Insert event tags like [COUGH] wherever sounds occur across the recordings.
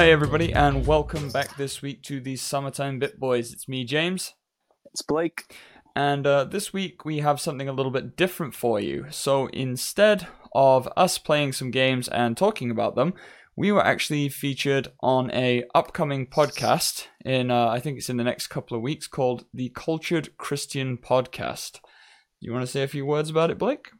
Hey everybody, and welcome back this week to the Summertime Bit Boys. It's me, James, It's Blake. and uh, this week we have something a little bit different for you. So instead of us playing some games and talking about them, we were actually featured on a upcoming podcast in uh, I think it's in the next couple of weeks called the Cultured Christian Podcast. You want to say a few words about it, Blake?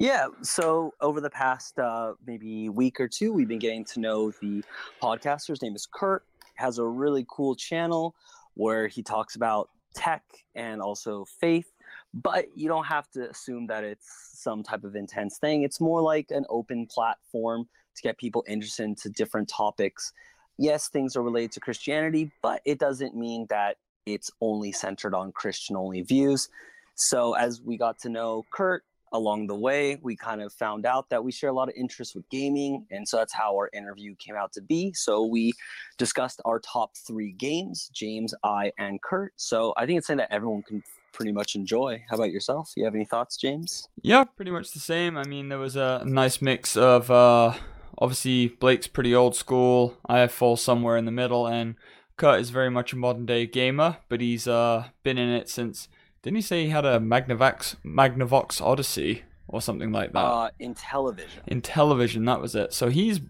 Yeah, so over the past uh, maybe week or two, we've been getting to know the podcaster. His name is Kurt. Has a really cool channel where he talks about tech and also faith. But you don't have to assume that it's some type of intense thing. It's more like an open platform to get people interested into different topics. Yes, things are related to Christianity, but it doesn't mean that it's only centered on Christian only views. So as we got to know Kurt, along the way, we kind of found out that we share a lot of interest with gaming. And so that's how our interview came out to be. So we discussed our top three games James, I, and Kurt. So I think it's something that everyone can pretty much enjoy. How about yourself? You have any thoughts, James? Yeah, pretty much the same. I mean, there was a nice mix of uh, obviously Blake's pretty old school. I fall somewhere in the middle, and Kurt is very much a modern day gamer, but he's uh, been in it since. Didn't he say he had a Magnavox Magnavox Odyssey or something like that Uh, in television. in television? That was it. So he's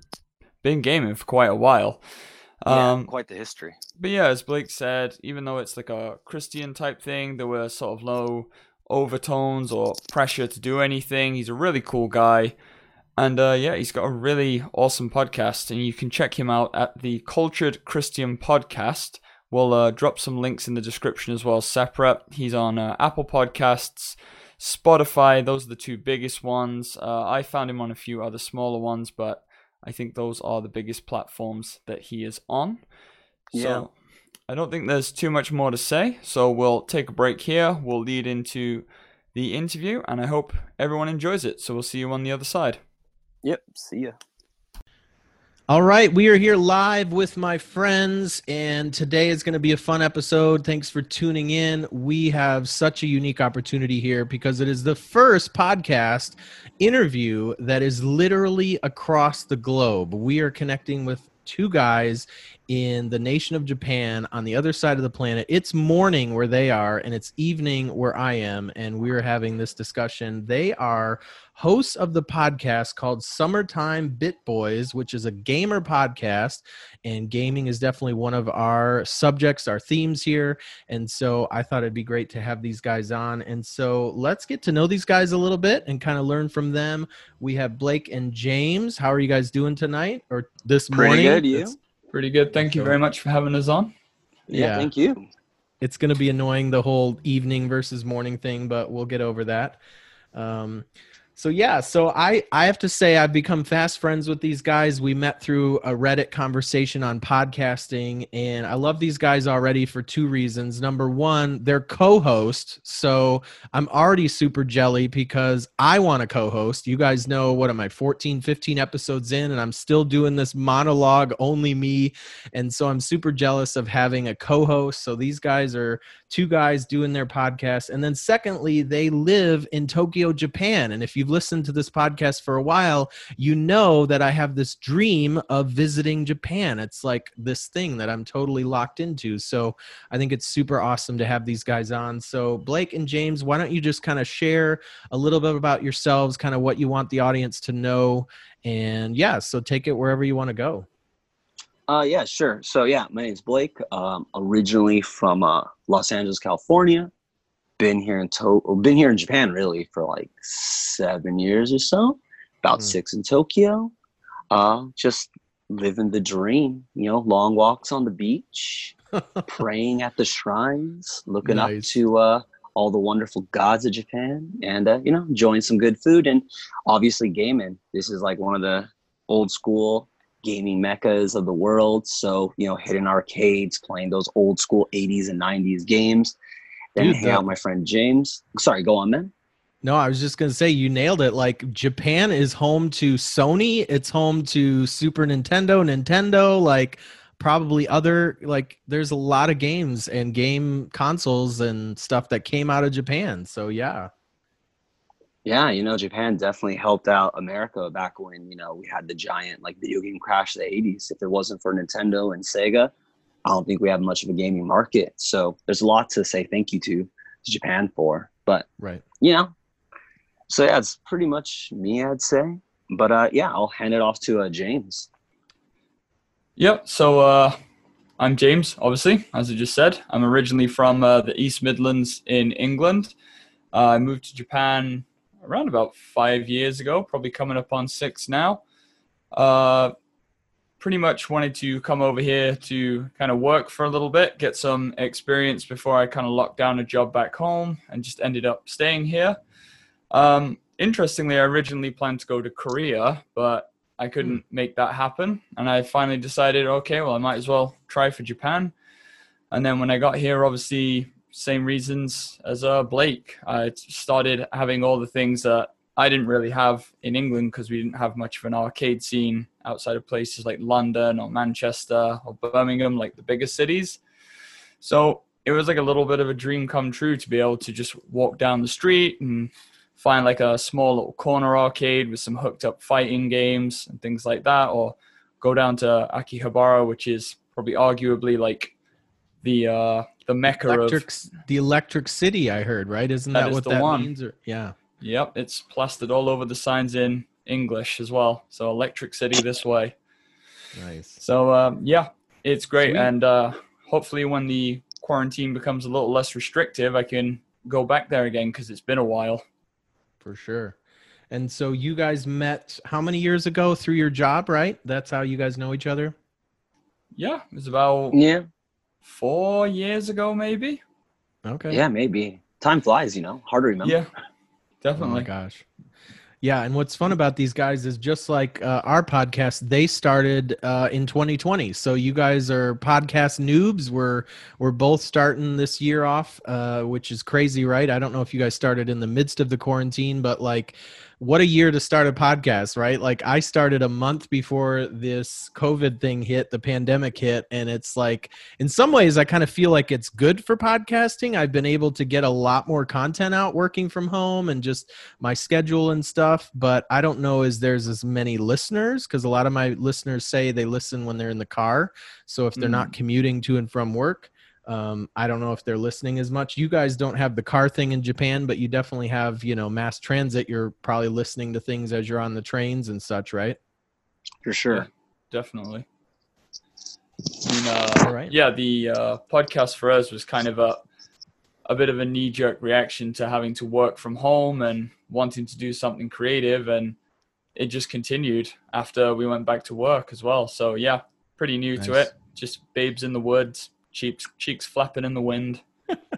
been gaming for quite a while. yeah, Um, quite the history. but yeah, as Blake said, even though it's like a Christian type thing, there were sort of low overtones or pressure to do anything. He's a really cool guy. And uh, yeah, he's got a really awesome podcast, and you can check him out at the Cultured Christian Podcast. We'll uh, drop some links in the description as well, separate. He's on uh, Apple Podcasts, Spotify. Those are the two biggest ones. Uh, I found him on a few other smaller ones, but I think those are the biggest platforms that he is on. Yeah. So I don't think there's too much more to say. So we'll take a break here. We'll lead into the interview, and I hope everyone enjoys it. So we'll see you on the other side. Yep. See ya. All right, we are here live with my friends, and today is going to be a fun episode. Thanks for tuning in. We have such a unique opportunity here because it is the first podcast interview that is literally across the globe. We are connecting with two guys in the nation of Japan on the other side of the planet. It's morning where they are, and it's evening where I am, and we are having this discussion. They are hosts of the podcast called Summertime Bit Boys, which is a gamer podcast. And gaming is definitely one of our subjects, our themes here. And so I thought it'd be great to have these guys on. And so let's get to know these guys a little bit and kind of learn from them. We have Blake and James. How are you guys doing tonight or this Pretty morning? good, you? It's- Pretty good. Thank you very much for having us on. Yeah. Thank you. it's going to be annoying the whole evening versus morning thing, but we'll get over that. Um, so yeah, so I I have to say I've become fast friends with these guys. We met through a Reddit conversation on podcasting, and I love these guys already for two reasons. Number one, they're co-host, so I'm already super jelly because I want to co-host. You guys know what am I 14, 15 episodes in, and I'm still doing this monologue only me, and so I'm super jealous of having a co-host. So these guys are two guys doing their podcast. And then secondly, they live in Tokyo, Japan. And if you've listened to this podcast for a while, you know that I have this dream of visiting Japan. It's like this thing that I'm totally locked into. So I think it's super awesome to have these guys on. So Blake and James, why don't you just kind of share a little bit about yourselves, kind of what you want the audience to know? And yeah, so take it wherever you want to go. Uh, yeah, sure. So yeah, my name's Blake. Um, originally from uh, Los Angeles, California. Been here in to- been here in Japan really for like seven years or so. About Mm. six in Tokyo. Uh, just living the dream. You know, long walks on the beach, [LAUGHS] praying at the shrines, looking up to uh, all the wonderful gods of Japan, and uh, you know, enjoying some good food and obviously gaming. This is like one of the old school gaming meccas of the world. So, you know, hitting arcades, playing those old school 80s and 90s games. Then Dude, hang out with my friend James. Sorry, go on, man. No, I was just going to say you nailed it. Like Japan is home to Sony, it's home to Super Nintendo, Nintendo, like probably other like there's a lot of games and game consoles and stuff that came out of Japan. So yeah. Yeah, you know, Japan definitely helped out America back when, you know, we had the giant like the video game crash of the 80s. If it wasn't for Nintendo and Sega, I don't think we have much of a gaming market. So there's a lot to say thank you to, to Japan for. But, Right. you know, so yeah, it's pretty much me, I'd say. But uh, yeah, I'll hand it off to uh, James. Yep. So uh, I'm James, obviously, as I just said. I'm originally from uh, the East Midlands in England. Uh, I moved to Japan around about five years ago, probably coming up on six now. Uh, pretty much wanted to come over here to kind of work for a little bit, get some experience before I kind of locked down a job back home, and just ended up staying here. Um, interestingly, I originally planned to go to Korea, but I couldn't make that happen. And I finally decided, okay, well, I might as well try for Japan. And then when I got here, obviously, same reasons as uh, Blake. I started having all the things that I didn't really have in England because we didn't have much of an arcade scene outside of places like London or Manchester or Birmingham, like the biggest cities. So it was like a little bit of a dream come true to be able to just walk down the street and find like a small little corner arcade with some hooked up fighting games and things like that, or go down to Akihabara, which is probably arguably like the uh, the mecca Electric, of. the Electric City, I heard, right? Isn't That that, is what the that one. means? Or, yeah. Yep, it's plastered all over the signs in English as well. So Electric City this way. Nice. So um, yeah, it's great, Sweet. and uh, hopefully when the quarantine becomes a little less restrictive, I can go back there again because it's been a while. For sure. And so you guys met how many years ago through your job, right? That's how you guys know each other? Yeah, it's about Yeah, four years ago, maybe. Okay. yeah, maybe. Time flies, you know, hard to remember. Yeah, Oh definitely. my gosh. Yeah, and what's fun about these guys is just like uh, our podcast, they started uh, in 2020. So you guys are podcast noobs. We're we're both starting this year off, uh, which is crazy, right? I don't know if you guys started in the midst of the quarantine, but like, what a year to start a podcast, right? Like I started a month before this COVID thing hit, the pandemic hit, and it's like in some ways I kind of feel like it's good for podcasting. I've been able to get a lot more content out working from home and just my schedule and stuff but i don't know is there's as many listeners because a lot of my listeners say they listen when they're in the car so if they're not mm. commuting to and from work um, i don't know if they're listening as much you guys don't have the car thing in japan but you definitely have you know mass transit you're probably listening to things as you're on the trains and such right For sure. Yeah. Definitely. I mean, uh, All right. Yeah, the uh, podcast for us was kind of a a bit of a knee jerk reaction to having to work from home and wanting to do something creative, and it just continued after we went back to work as well. So yeah, pretty new to it. Just babes in the woods, cheeks cheeks flapping in the wind.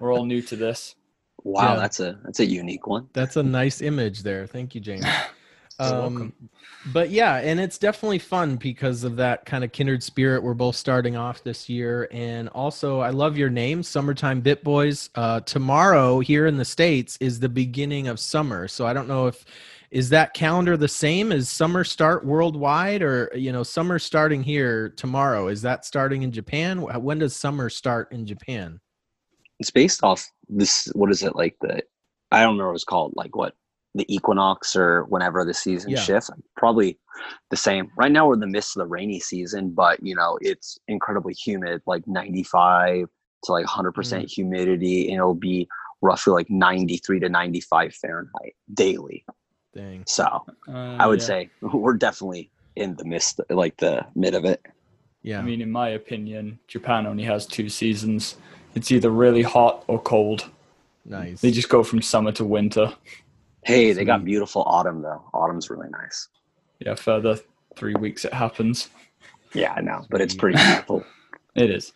We're all new to this. [LAUGHS] Wow, Yeah. that's a that's a unique one. that's a nice image there thank you james [LAUGHS] um, but yeah and it's definitely fun because of that kind of kindred spirit we're both starting off this year and also i love your name summertime bit boys uh, tomorrow here in the states is the beginning of summer so i don't know if is that calendar the same as summer start worldwide or you know summer starting here tomorrow is that starting in japan when does summer start in japan It's based off this. What is it like the? I don't remember what it's called. Like what the equinox or whenever the season Yeah. shifts. Probably the same. Right now we're in the midst of the rainy season, but you know it's incredibly humid, like ninety five to like hundred percent Mm. humidity, and it'll be roughly like ninety three to ninety five Fahrenheit daily. Dang So Uh, I would yeah. say we're definitely in the midst, like the mid of it. yeah I mean, in my opinion, Japan only has two seasons. It's either really hot or cold. nice They just go from summer to winter. Hey, they got beautiful autumn though. Autumn's really nice. Yeah, further three weeks it happens. Yeah, I know, but it's pretty beautiful. It is.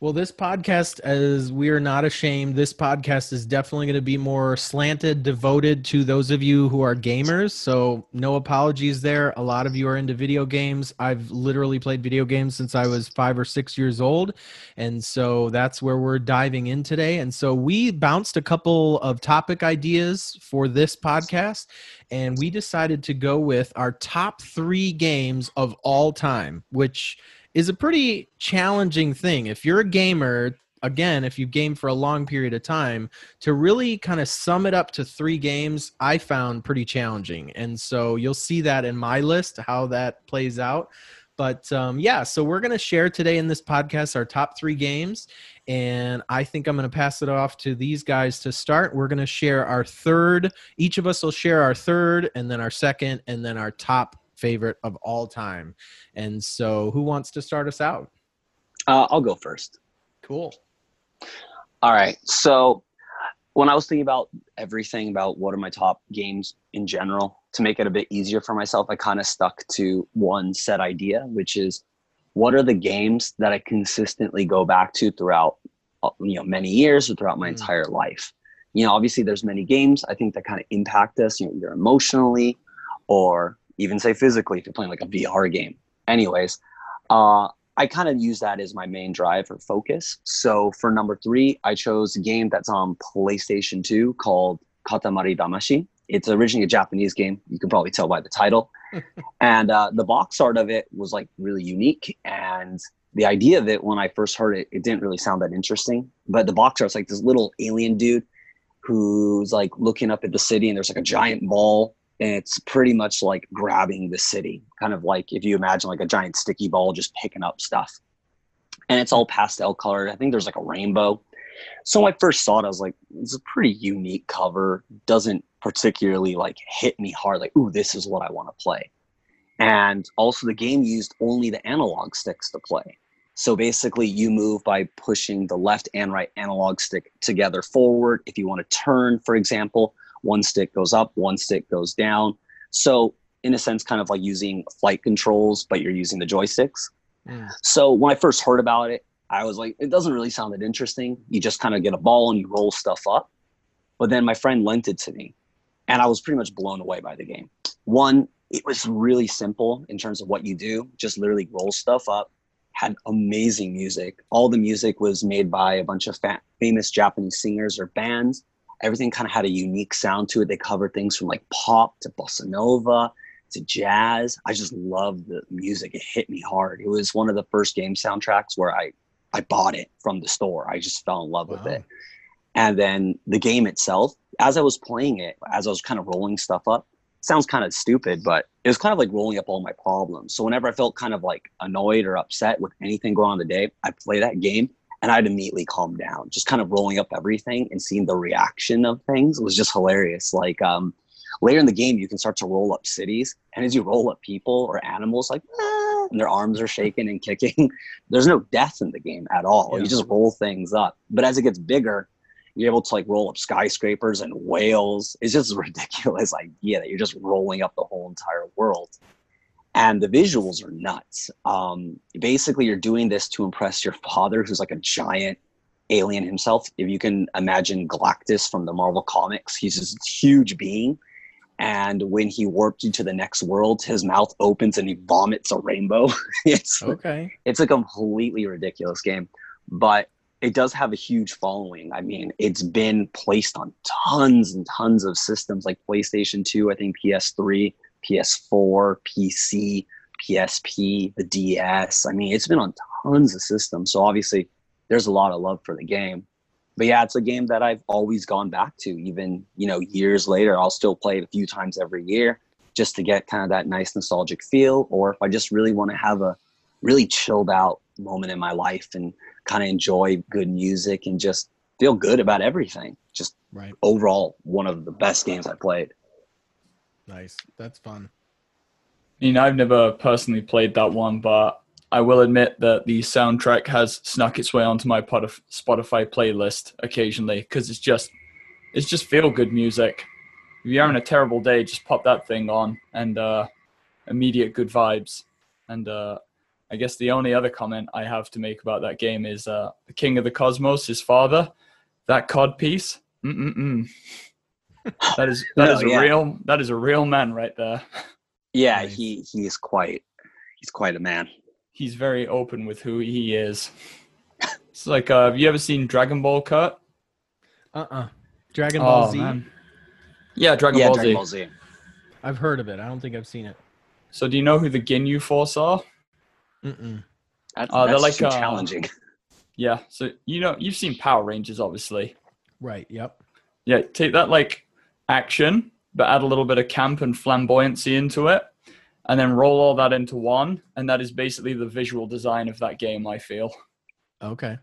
Well, this podcast, as we are not ashamed, this podcast is definitely going to be more slanted, devoted to those of you who are gamers. So, no apologies there. A lot of you are into video games. I've literally played video games since I was five or six years old. And so that's where we're diving in today. And so we bounced a couple of topic ideas for this podcast, and we decided to go with our top three games of all time, which is a pretty challenging thing. If you're a gamer, again, if you game for a long period of time, to really kind of sum it up to three games, I found pretty challenging. And so you'll see that in my list, how that plays out. But um, yeah, so we're going to share today in this podcast our top three games. And I think I'm going to pass it off to these guys to start. We're going to share our third. Each of us will share our third, and then our second, and then our top favorite of all time. And so, who wants to start us out? Uh, I'll go first. Cool. All right. So, when I was thinking about everything about what are my top games in general, to make it a bit easier for myself, I kind of stuck to one set idea, which is what are the games that I consistently go back to throughout uh, you know many years or throughout my mm. entire life. You know, obviously there's many games I think that kind of impact us, you know, either emotionally or even say physically if you're playing like a VR game. Anyways, uh, I kind of use that as my main drive or focus. So for number three, I chose a game that's on PlayStation 2 called Katamari Damacy. It's originally a Japanese game. You can probably tell by the title. And uh, the box art of it was like really unique. And the idea of it, when I first heard it, it didn't really sound that interesting. But the box art's like this little alien dude who's like looking up at the city, and there's like a giant ball. And it's pretty much like grabbing the city. Kind of like if you imagine like a giant sticky ball just picking up stuff. And it's all pastel colored. I think there's like a rainbow. So when i first saw it i was like it's a pretty unique cover. Doesn't particularly like hit me hard like ooh this is what i want to play and also the game used only the analog sticks to play so basically you move by pushing the left and right analog stick together forward if you want to turn for example one stick goes up, one stick goes down. So in a sense, kind of like using flight controls, but you're using the joysticks. Yeah. So when I first heard about it, I was like, it doesn't really sound that interesting. You just kind of get a ball and you roll stuff up. But then my friend lent it to me, and I was pretty much blown away by the game. One, it was really simple in terms of what you do, just literally roll stuff up. Had amazing music. All the music was made by a bunch of fa- famous Japanese singers or bands everything kind of had a unique sound to it. They covered things from like pop to bossa nova to jazz. I just loved the music. It hit me hard. It was one of the first game soundtracks where I I bought it from the store. I just fell in love wow. with it. And then the game itself, as I was playing it, as I was kind of rolling stuff up, sounds kind of stupid, but it was kind of like rolling up all my problems. So whenever I felt kind of like annoyed or upset with anything going on the day, I'd play that game and I'd immediately calm down. Just kind of rolling up everything and seeing the reaction of things was just hilarious. Like um, later in the game, you can start to roll up cities, and as you roll up people or animals, like ah, and their arms are shaking and kicking. [LAUGHS] There's no death in the game at all. Yeah. You just roll things up. But as it gets bigger, you're able to like roll up skyscrapers and whales. It's just a [LAUGHS] ridiculous idea that you're just rolling up the whole entire world and the visuals are nuts. Um, basically, you're doing this to impress your father, who's like a giant alien himself. If you can imagine Galactus from the Marvel comics, he's this huge being. And when he warped you to the next world, his mouth opens and he vomits a rainbow. [LAUGHS] it's okay. It's a completely ridiculous game, but it does have a huge following. I mean, it's been placed on tons and tons of systems like PlayStation 2, I think PS3, PS4, PC, PSP, the DS. I mean, it's been on tons of systems. So obviously, there's a lot of love for the game. But yeah, it's a game that I've always gone back to. Even you know, years later, I'll still play it a few times every year just to get kind of that nice nostalgic feel. Or if I just really want to have a really chilled out moment in my life and kind of enjoy good music and just feel good about everything. Just right. overall, one of the best games I played. Nice. That's fun. I mean, I've never personally played that one, but I will admit that the soundtrack has snuck its way onto my Spotify playlist occasionally because it's just it's just feel good music. If you're having a terrible day, just pop that thing on and uh, immediate good vibes. And uh, I guess the only other comment I have to make about that game is uh, the King of the Cosmos, his father, that cod piece. Mm-mm-mm. [LAUGHS] That is that no, is a yeah. real that is a real man right there. Yeah, nice. he he is quite he's quite a man. He's very open with who he is. It's like uh, have you ever seen Dragon Ball Cut? Uh uh-uh. uh Dragon Ball oh, Z. Man. Yeah, Dragon, yeah, Ball, Dragon Z. Ball Z. I've heard of it. I don't think I've seen it. So do you know who the Ginyu Force are? Mm-mm. That's, uh, that's they're like uh, challenging. [LAUGHS] Yeah. So you know you've seen Power Rangers, obviously. Right. Yep. Yeah. Take that like action, but add a little bit of camp and flamboyancy into it, and then roll all that into one, and that is basically the visual design of that game. I feel Okay.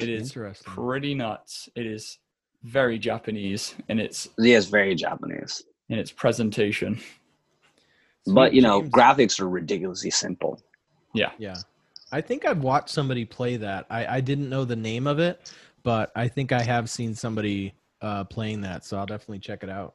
it is pretty nuts. It is very Japanese in its Yeah, it's very Japanese. in its presentation. but you know, James. graphics are ridiculously simple. Yeah. Yeah. I think I've watched somebody play that. I, I didn't know the name of it, but I think I have seen somebody uh, playing that, so I'll definitely check it out.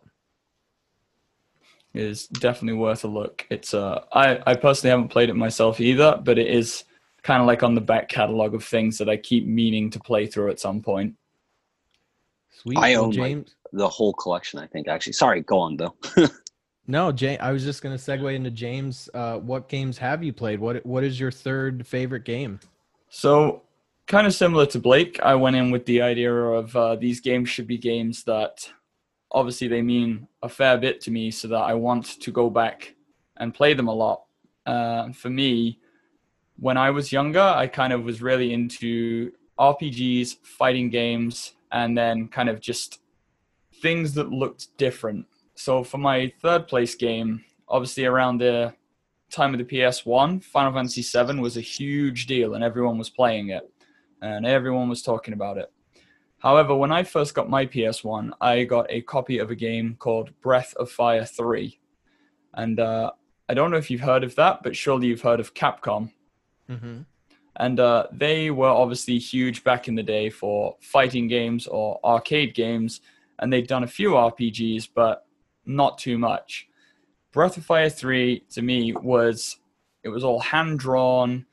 It is definitely worth a look. It's uh I, I personally haven't played it myself either, but it is kind of like on the back catalog of things that I keep meaning to play through at some point. Sweet. I Well, own, like- The whole collection, I think. Actually, sorry, go on though. [LAUGHS] No, Jay. I was just gonna segue into James. Uh, what games have you played? What What is your third favorite game? So, kind of similar to Blake, I went in with the idea of uh, these games should be games that obviously they mean a fair bit to me, so that I want to go back and play them a lot. Uh, for me, when I was younger, I kind of was really into RPGs, fighting games, and then kind of just things that looked different. So, for my third place game, obviously around the time of the PS1, Final Fantasy VII was a huge deal and everyone was playing it and everyone was talking about it. However, when I first got my PS1, I got a copy of a game called Breath of Fire 3. And uh, I don't know if you've heard of that, but surely you've heard of Capcom. Mm-hmm. And uh, they were obviously huge back in the day for fighting games or arcade games. And they'd done a few RPGs, but not too much. Breath of Fire 3 to me was it was all hand drawn.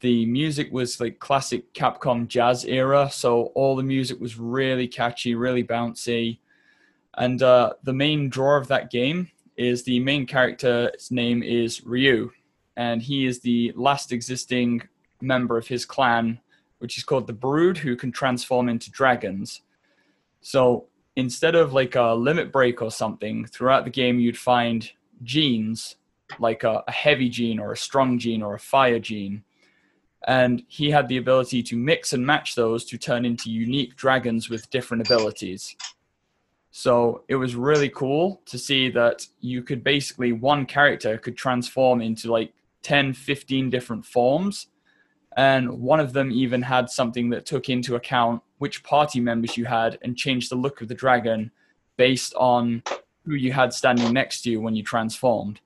The music was like classic Capcom jazz era, so all the music was really catchy, really bouncy. And uh, the main draw of that game is the main character's name is Ryu, and he is the last existing member of his clan, which is called the Brood, who can transform into dragons. So instead of like a limit break or something, throughout the game you'd find genes, like a, a heavy gene or a strong gene or a fire gene. And he had the ability to mix and match those to turn into unique dragons with different abilities. So it was really cool to see that you could basically, one character could transform into like 10, 15 different forms. And one of them even had something that took into account which party members you had and changed the look of the dragon based on who you had standing next to you when you transformed.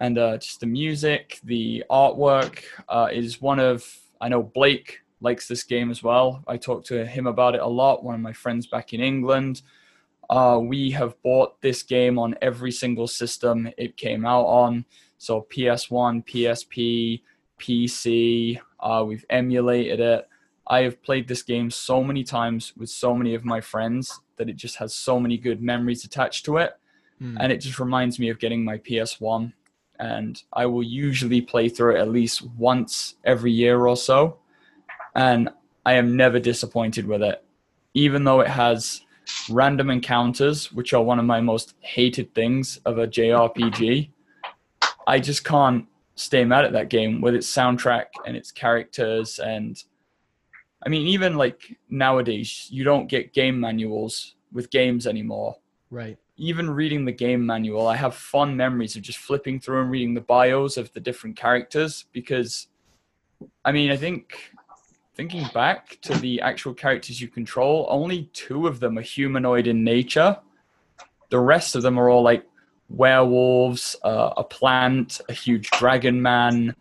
And uh, just the music, the artwork uh, is one of, I know Blake likes this game as well. I talked to him about it a lot, one of my friends back in England. Uh, we have bought this game on every single system it came out on. So PS1, PSP, PC, uh, we've emulated it. I have played this game so many times with so many of my friends that it just has so many good memories attached to it. Hmm. And it just reminds me of getting my PS1. And I will usually play through it at least once every year or so. And I am never disappointed with it. Even though it has random encounters, which are one of my most hated things of a JRPG, I just can't stay mad at that game with its soundtrack and its characters and I mean even like nowadays you don't get game manuals with games anymore. Right. Even reading the game manual, I have fond memories of just flipping through and reading the bios of the different characters because I mean, I think thinking back to the actual characters you control, only two of them are humanoid in nature. The rest of them are all like werewolves, uh, a plant, a huge dragon man,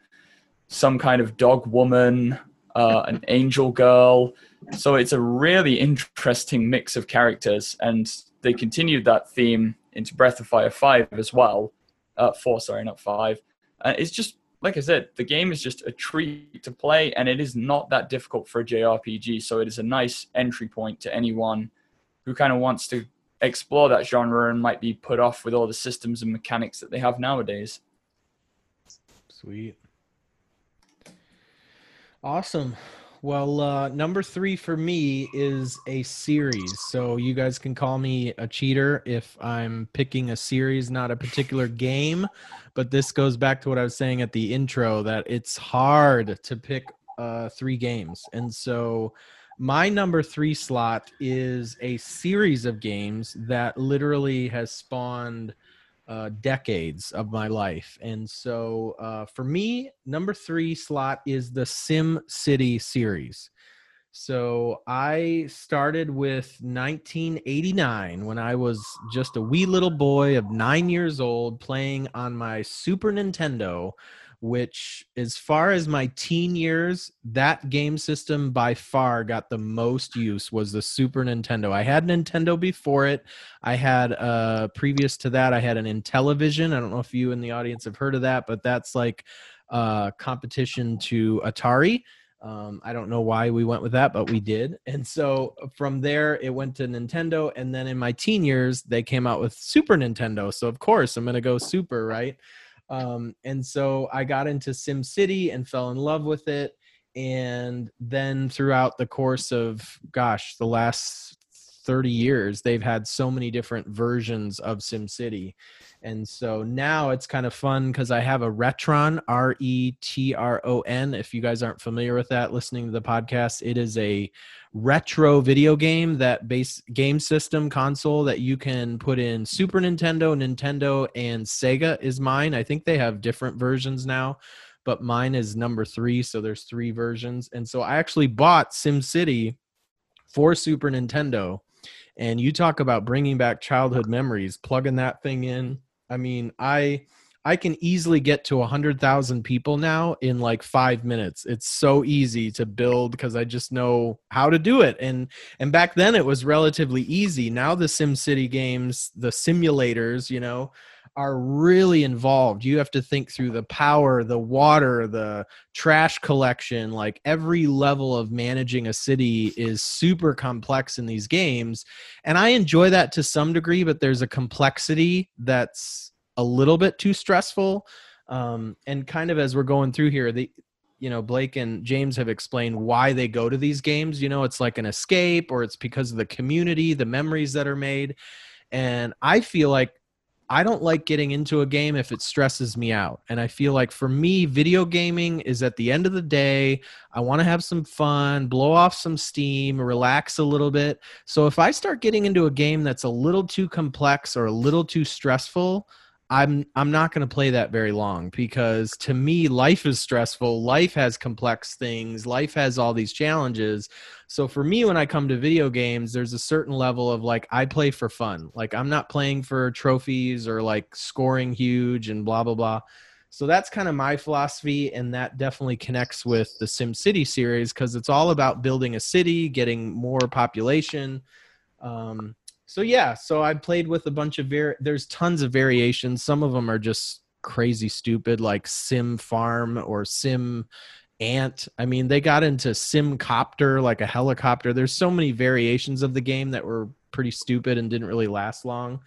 some kind of dog woman, uh, an angel girl. So it's a really interesting mix of characters, and they continued that theme into Breath of Fire 5 as well. Uh, 4, sorry, not 5. Uh, it's just, like I said, the game is just a treat to play, and it is not that difficult for a JRPG. So it is a nice entry point to anyone who kind of wants to explore that genre and might be put off with all the systems and mechanics that they have nowadays. Sweet. Awesome. Well, uh, number three for me is a series. So you guys can call me a cheater if I'm picking a series, not a particular game. But this goes back to what I was saying at the intro that it's hard to pick uh, three games. And so my number three slot is a series of games that literally has spawned uh, decades of my life. And so uh, for me, number three slot is the Sim City series. So I started with 1989 when I was just a wee little boy of nine years old playing on my Super Nintendo which as far as my teen years that game system by far got the most use was the super nintendo i had nintendo before it i had uh previous to that i had an intellivision i don't know if you in the audience have heard of that but that's like uh competition to atari um, I don't know why we went with that, but we did. And so from there, it went to Nintendo. And then in my teen years, they came out with Super Nintendo. So, of course, I'm going to go Super, right? Um, and so I got into Sim City and fell in love with it. And then throughout the course of, gosh, the last 30 years, they've had so many different versions of Sim City. And so now it's kind of fun because I have a Retron, R E T R O N. If you guys aren't familiar with that, listening to the podcast, it is a retro video game that base game system console that you can put in Super Nintendo, Nintendo, and Sega is mine. I think they have different versions now, but mine is number three. So there's three versions. And so I actually bought SimCity for Super Nintendo. And you talk about bringing back childhood memories, plugging that thing in. I mean, I I can easily get to 100,000 people now in like 5 minutes. It's so easy to build because I just know how to do it. And and back then it was relatively easy. Now the Sim City games, the simulators, you know, are really involved. You have to think through the power, the water, the trash collection, like every level of managing a city is super complex in these games. And I enjoy that to some degree, but there's a complexity that's a little bit too stressful. Um, and kind of as we're going through here, the you know Blake and James have explained why they go to these games. You know, it's like an escape, or it's because of the community, the memories that are made. And I feel like I don't like getting into a game if it stresses me out. And I feel like for me, video gaming is at the end of the day, I want to have some fun, blow off some steam, relax a little bit. So if I start getting into a game that's a little too complex or a little too stressful, I'm I'm not going to play that very long because to me life is stressful. Life has complex things. Life has all these challenges. So for me when I come to video games there's a certain level of like I play for fun. Like I'm not playing for trophies or like scoring huge and blah blah blah. So that's kind of my philosophy and that definitely connects with the Sim City series cuz it's all about building a city, getting more population um so yeah so i played with a bunch of var- there's tons of variations. Some of them are just crazy stupid like sim farm or sim ant. I mean they got into sim copter like a helicopter. There's so many variations of the game that were pretty stupid and didn't really last long.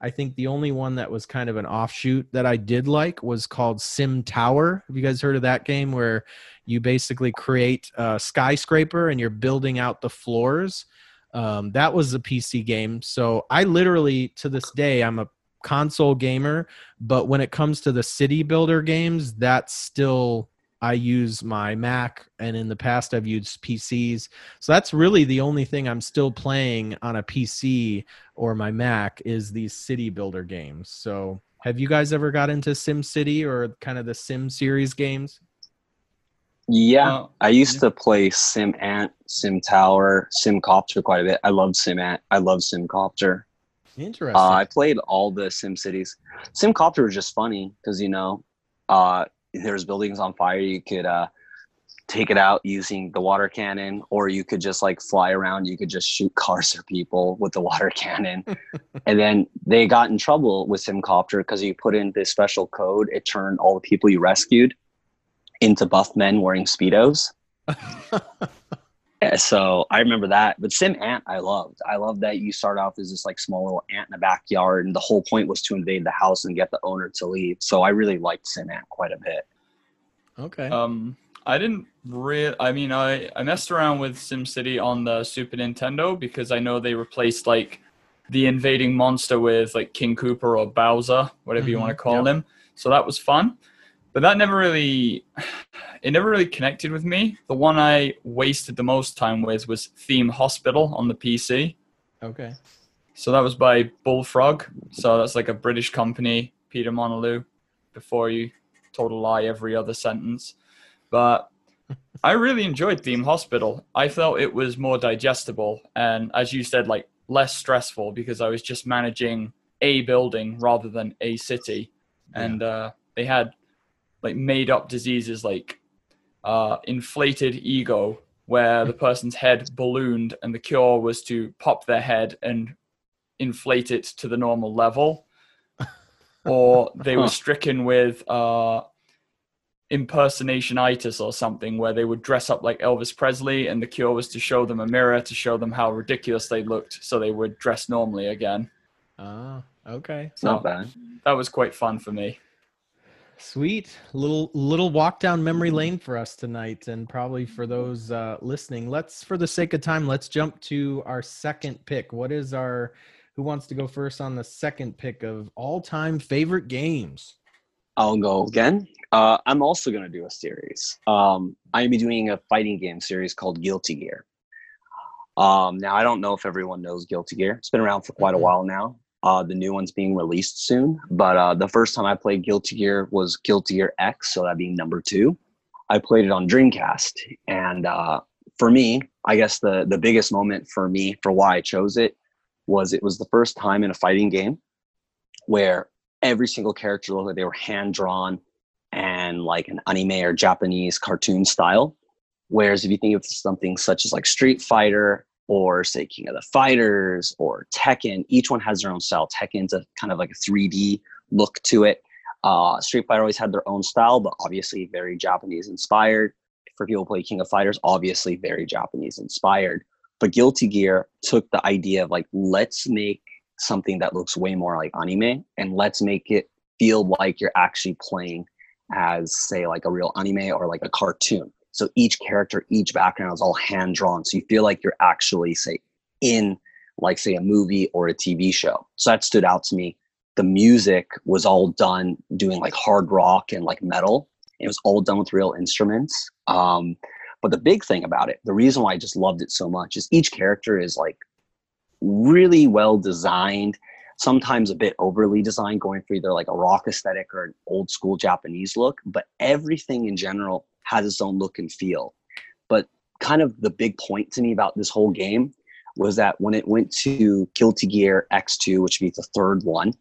I think the only one that was kind of an offshoot that i did like was called sim tower. Have you guys heard of that game where you basically create a skyscraper and you're building out the floors um, that was a PC game. So I literally, to this day, I'm a console gamer. But when it comes to the city builder games, that's still I use my Mac, and in the past I've used PCs. So that's really the only thing I'm still playing on a PC or my Mac is these city builder games. So have you guys ever got into Sim City or kind of the Sim series games? Yeah, uh, I used yeah. to play Sim Ant, Sim Tower, Sim Copter quite a bit. I love Sim Ant. I love Sim Copter. Interesting. Uh, I played all the Sim Cities. Sim Copter was just funny because you know, uh, there's buildings on fire. You could uh, take it out using the water cannon, or you could just like fly around. You could just shoot cars or people with the [LAUGHS] water cannon. and then they got in trouble with Sim Copter because you put in this special code. It turned all the people you rescued into buff men wearing speedos. [LAUGHS] so I remember that. But Sim Ant, I loved. I loved that you start off as this like small little ant in the backyard, and the whole point was to invade the house and get the owner to leave. So I really liked Sim Ant quite a bit. Okay. Um, I didn't really. I mean, I I messed around with Sim City on the Super Nintendo because I know they replaced like the invading monster with like King Koopa or Bowser, whatever mm-hmm. you want to call yep. him. So that was fun. But that never really it never really connected with me. The one I wasted the most time with was Theme Hospital on the PC. Okay. So that was by Bullfrog. So that's like a British company, Peter Molyneux, before you told a lie every other sentence. But I really enjoyed Theme Hospital. I felt it was more digestible and as you said, like less stressful because I was just managing a building rather than a city. Yeah. And uh, they had like made up diseases like uh, inflated ego, where the person's head ballooned and the cure was to pop their head and inflate it to the normal level. [LAUGHS] or they were stricken with uh, impersonationitis or something where they would dress up like Elvis Presley and the cure was to show them a mirror to show them how ridiculous they looked so they would dress normally again. Ah, okay. It's not bad. That was quite fun for me. Sweet little little walk down memory lane for us tonight, and probably for those uh, listening. Let's, for the sake of time, let's jump to our second pick. What is our? Who wants to go first on the second pick of all time favorite games? I'll go again. Uh, I'm also going to do a series. Um, I'm gonna be doing a fighting game series called Guilty Gear. Um, now, I don't know if everyone knows Guilty Gear. It's been around for quite a Mhm. while now. Uh, the new one's being released soon. But uh, the first time I played Guilty Gear was Guilty Gear X, so that being number two. I played it on Dreamcast. And uh, for me, I guess the, the biggest moment for me for why I chose it was it was the first time in a fighting game where every single character looked like they were hand drawn and like an anime or Japanese cartoon style. Whereas if you think of something such as like Street Fighter or say King of the Fighters or Tekken, each one has their own style. Tekken's a kind of like a 3D look to it. Uh, Street Fighter always had their own style, but obviously very Japanese inspired. For people who play King of Fighters, obviously very Japanese inspired. But Guilty Gear took the idea of like, let's make something that looks way more like anime and let's make it feel like you're actually playing as say like a real anime or like a cartoon so each character each background is all hand drawn so you feel like you're actually say in like say a movie or a tv show. So that stood out to me. The music was all done doing like hard rock and like metal. It was all done with real instruments. Um, but the big thing about it the reason why i just loved it so much is each character is like really well designed sometimes a bit overly designed going for either like a rock aesthetic or an old school japanese look. But everything in general has its own look and feel but kind of the big point to me about this whole game was that when it went to guilty gear x2 which would be the third one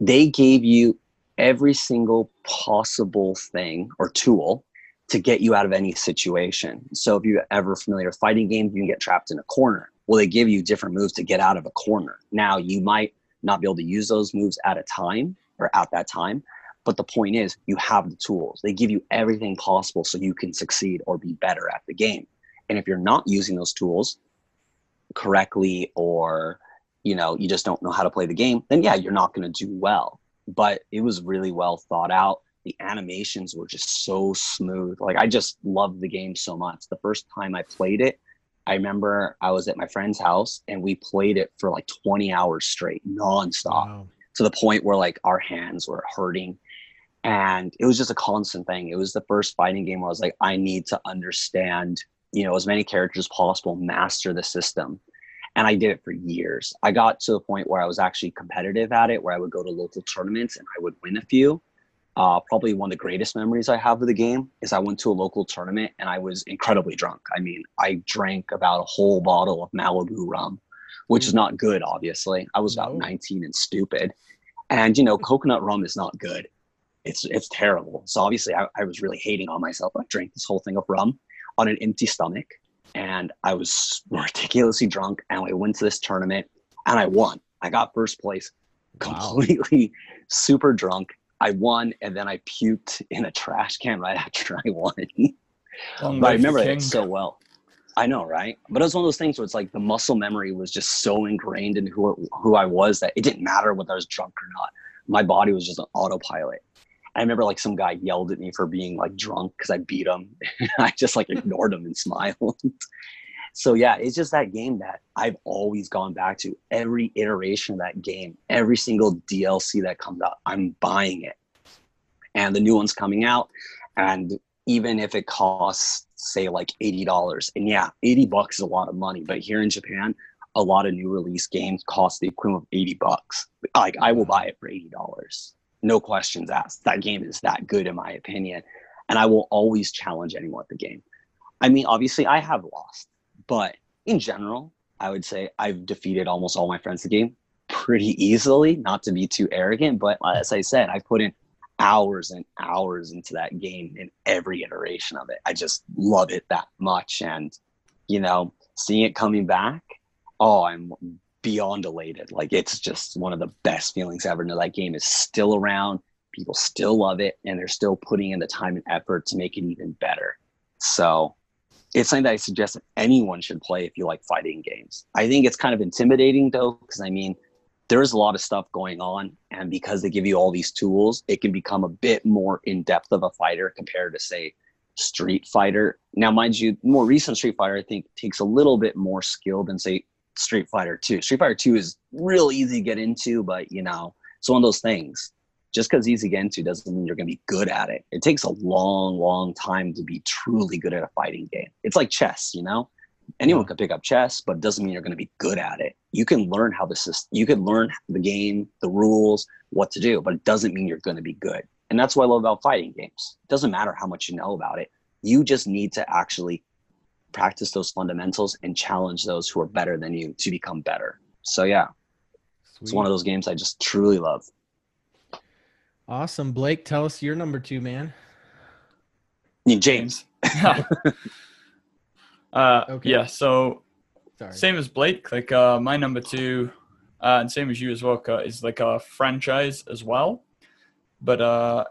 they gave you every single possible thing or tool to get you out of any situation. So if you're ever familiar with fighting games, you can get trapped in a corner. Well, they give you different moves to get out of a corner. Now you might not be able to use those moves at a time or at that time, but the point is you have the tools. They give you everything possible so you can succeed or be better at the game. And if you're not using those tools correctly or you know you just don't know how to play the game, then yeah, you're not going to do well. But it was really well thought out the animations were just so smooth. Like I just loved the game so much. The first time I played it, I remember I was at my friend's house and we played it for like 20 hours straight, nonstop, Wow. to the point where like our hands were hurting. And it was just a constant thing. It was the first fighting game where I was like, I need to understand, you know, as many characters as possible, master the system. And I did it for years. I got to the point where I was actually competitive at it, where I would go to local tournaments and I would win a few uh, probably one of the greatest memories I have of the game is I went to a local tournament and I was incredibly drunk. I mean, I drank about a whole bottle of Malibu rum, which is not good, obviously. I was about No. 19 and stupid. And, you know, coconut rum is not good. It's, it's terrible. So obviously I, I was really hating on myself. I drank this whole thing of rum on an empty stomach and I was ridiculously drunk. And I went to this tournament and I won. I got first place Wow. completely [LAUGHS] super drunk. I won and then I puked in a trash can right [LAUGHS] after I won. But I remember it so well. I know, right? But it was one of those things where it's like the muscle memory was just so ingrained in who who I was that it didn't matter whether I was drunk or not. My body was just an autopilot. I remember like some guy yelled at me for being like drunk because I beat him. [LAUGHS] I just like ignored him and smiled. [LAUGHS] so yeah, it's just that game that I've always gone back to. Every iteration of that game, every single DLC that comes out, I'm buying it. and the new one's coming out, and even if it costs say like eighty dollars, and yeah, eighty bucks is a lot of money, but here in Japan, a lot of new release games cost the equivalent of eighty bucks. Like I will buy it for eighty dollars, no questions asked. That game is that good in my opinion, and I will always challenge anyone at the game. I mean, obviously, I have lost, but in general, I would say I've defeated almost all my friends the game pretty easily. Not to be too arrogant, but as I said, I put in hours and hours into that game in every iteration of it. I just love it that much, and you know, seeing it coming back, oh, I'm beyond elated. Like it's just one of the best feelings ever. Know that game is still around. People still love it, and they're still putting in the time and effort to make it even better. So it's something that I suggest that anyone should play if you like fighting games. I think it's kind of intimidating though, because I mean, there's a lot of stuff going on, and because they give you all these tools, it can become a bit more in depth of a fighter compared to say Street Fighter. Now, mind you, more recent Street Fighter I think takes a little bit more skill than say Street Fighter 2. Street Fighter 2 is real easy to get into, but you know, it's one of those things just because easy to get into doesn't mean you're going to be good at it. It takes a long, long time to be truly good at a fighting game. It's like chess, you know? Anyone can pick up chess, but it doesn't mean you're going to be good at it. You can learn how the system, you can learn the game, the rules, what to do, but it doesn't mean you're going to be good. And that's what I love about fighting games. It doesn't matter how much you know about it. You just need to actually practice those fundamentals and challenge those who are better than you to become better. So yeah, Sweet. it's one of those games I just truly love. Awesome. Blake, tell us your number two, man. James. [LAUGHS] [LAUGHS] uh, okay. Yeah, so Sorry. same as Blake, like uh, my number two, uh, and same as you as well, Kurt, is like a franchise as well. But uh,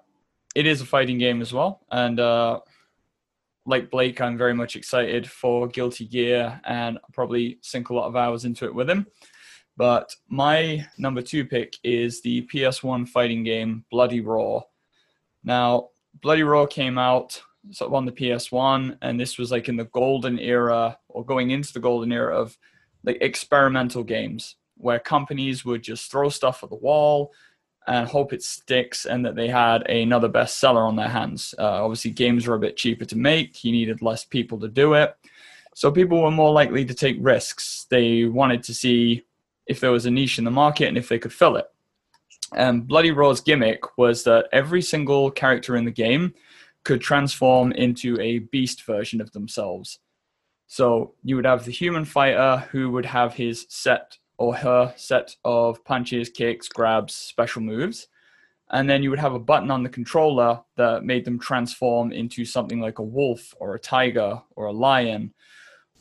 it is a fighting game as well. And uh, like Blake, I'm very much excited for Guilty Gear and I'll probably sink a lot of hours into it with him. But my number two pick is the PS1 fighting game Bloody Roar. Now, Bloody Roar came out sort of on the PS1, and this was like in the golden era or going into the golden era of like experimental games where companies would just throw stuff at the wall and hope it sticks and that they had another bestseller on their hands. Uh, obviously, games were a bit cheaper to make, you needed less people to do it. So people were more likely to take risks. They wanted to see if there was a niche in the market and if they could fill it. And Bloody Roar's gimmick was that every single character in the game could transform into a beast version of themselves. So you would have the human fighter who would have his set or her set of punches, kicks, grabs, special moves. And then you would have a button on the controller that made them transform into something like a wolf or a tiger or a lion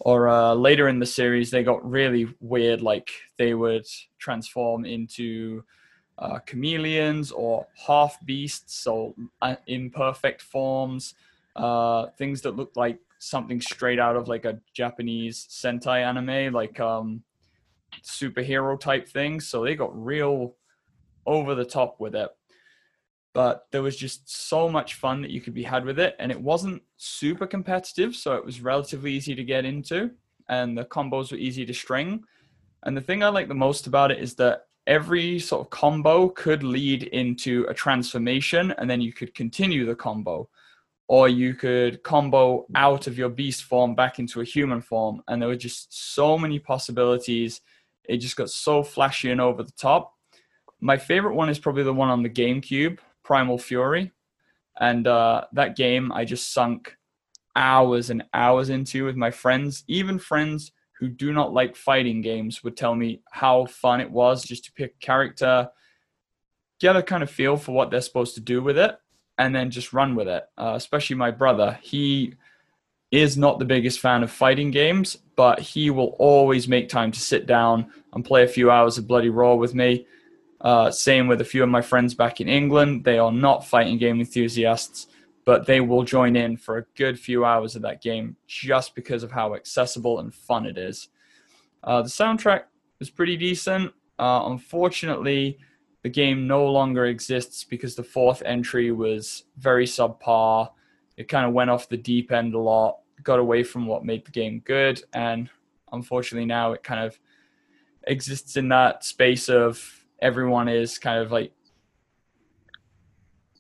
or uh, later in the series they got really weird like they would transform into uh, chameleons or half beasts so uh, imperfect forms uh, things that looked like something straight out of like a japanese sentai anime like um, superhero type things so they got real over the top with it. But there was just so much fun that you could be had with it and it wasn't super competitive so it was relatively easy to get into and the combos were easy to string. And the thing i like the most about it is that every sort of combo could lead into a transformation and then you could continue the combo. Or you could combo out of your beast form back into a human form and there were just so many possibilities it just got so flashy and over the top my favorite one is probably the one on the gamecube Primal Fury, and uh, that game I just sunk hours and hours into with my friends. Even friends who do not like fighting games would tell me how fun it was just to pick a character, get a kind of feel for what they're supposed to do with it, and then just run with it. Uh, especially my brother, he is not the biggest fan of fighting games, but he will always make time to sit down and play a few hours of Bloody Roar with me. Uh, same with a few of my friends back in England. They are not fighting game enthusiasts, but they will join in for a good few hours of that game just because of how accessible and fun it is. Uh, the soundtrack is pretty decent. Uh, unfortunately, the game no longer exists because the fourth entry was very subpar. It kind of went off the deep end a lot, got away from what made the game good, and unfortunately now it kind of exists in that space of everyone is kind of like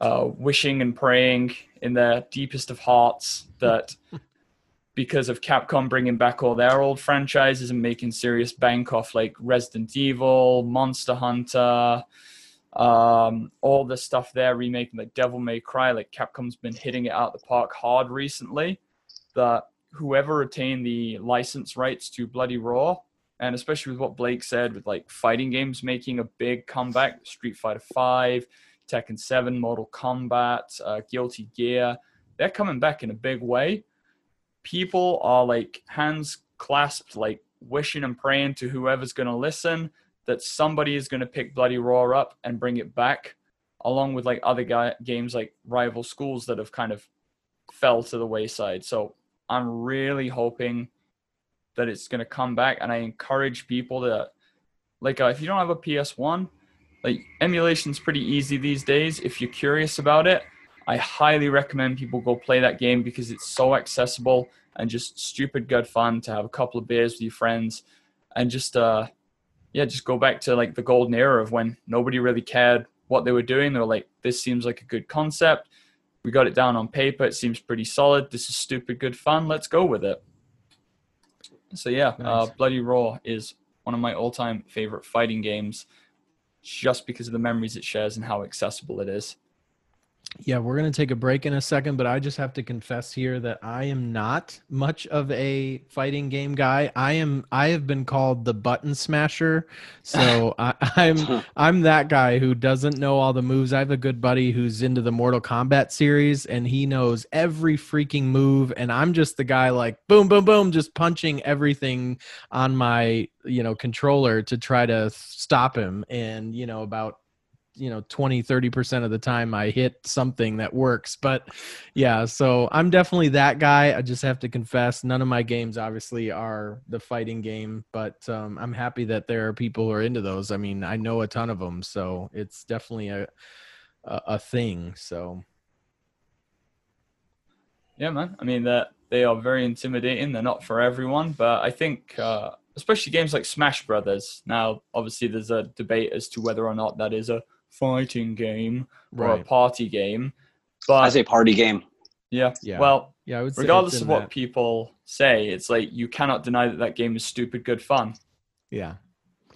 uh, wishing and praying in their deepest of hearts [LAUGHS] that because of Capcom bringing back all their old franchises and making serious bank off like Resident Evil, Monster Hunter, um, all the stuff they're remaking, like Devil May Cry, like Capcom's been hitting it out the park hard recently. That whoever retained the license rights to Bloody Roar, and especially with what Blake said, with like fighting games making a big comeback, Street Fighter Five, Tekken Seven, Mortal Kombat, uh, Guilty Gear, they're coming back in a big way. People are like hands clasped, like wishing and praying to whoever's going to listen that somebody is going to pick Bloody Roar up and bring it back, along with like other guy- games like Rival Schools that have kind of fell to the wayside. So I'm really hoping that it's going to come back, and I encourage people to like uh, if you don't have a PS1, like emulation's pretty easy these days. If you're curious about it, I highly recommend people go play that game because it's so accessible and just stupid good fun to have a couple of beers with your friends and just uh yeah, just go back to like the golden era of when nobody really cared what they were doing. They were like, this seems like a good concept. We got it down on paper. It seems pretty solid. This is stupid good fun. Let's go with it. So yeah, uh, Nice. uh, Bloody Roar is one of my all-time favorite fighting games, just because of the memories it shares and how accessible it is. Yeah, we're going to take a break in a second, but I just have to confess here that I am not much of a fighting game guy. I am I have been called the button smasher. So [LAUGHS] I, I'm I'm that guy who doesn't know all the moves. I have a good buddy who's into the Mortal Kombat series and he knows every freaking move and I'm just the guy like boom boom boom just punching everything on my, you know, controller to try to stop him and, you know, about you know 20 30% of the time i hit something that works but yeah so i'm definitely that guy i just have to confess none of my games obviously are the fighting game but um, i'm happy that there are people who are into those i mean i know a ton of them so it's definitely a a, a thing so Yeah, man. I mean that they are very intimidating. They're not for everyone, but I think uh, especially games like Smash Brothers. Now, obviously, there's a debate as to whether or not that is a fighting game or a party game. I But say party game. yeah, Yeah. well, yeah i would regardless of what that. people say, it's like you cannot deny that that game is stupid good fun, yeah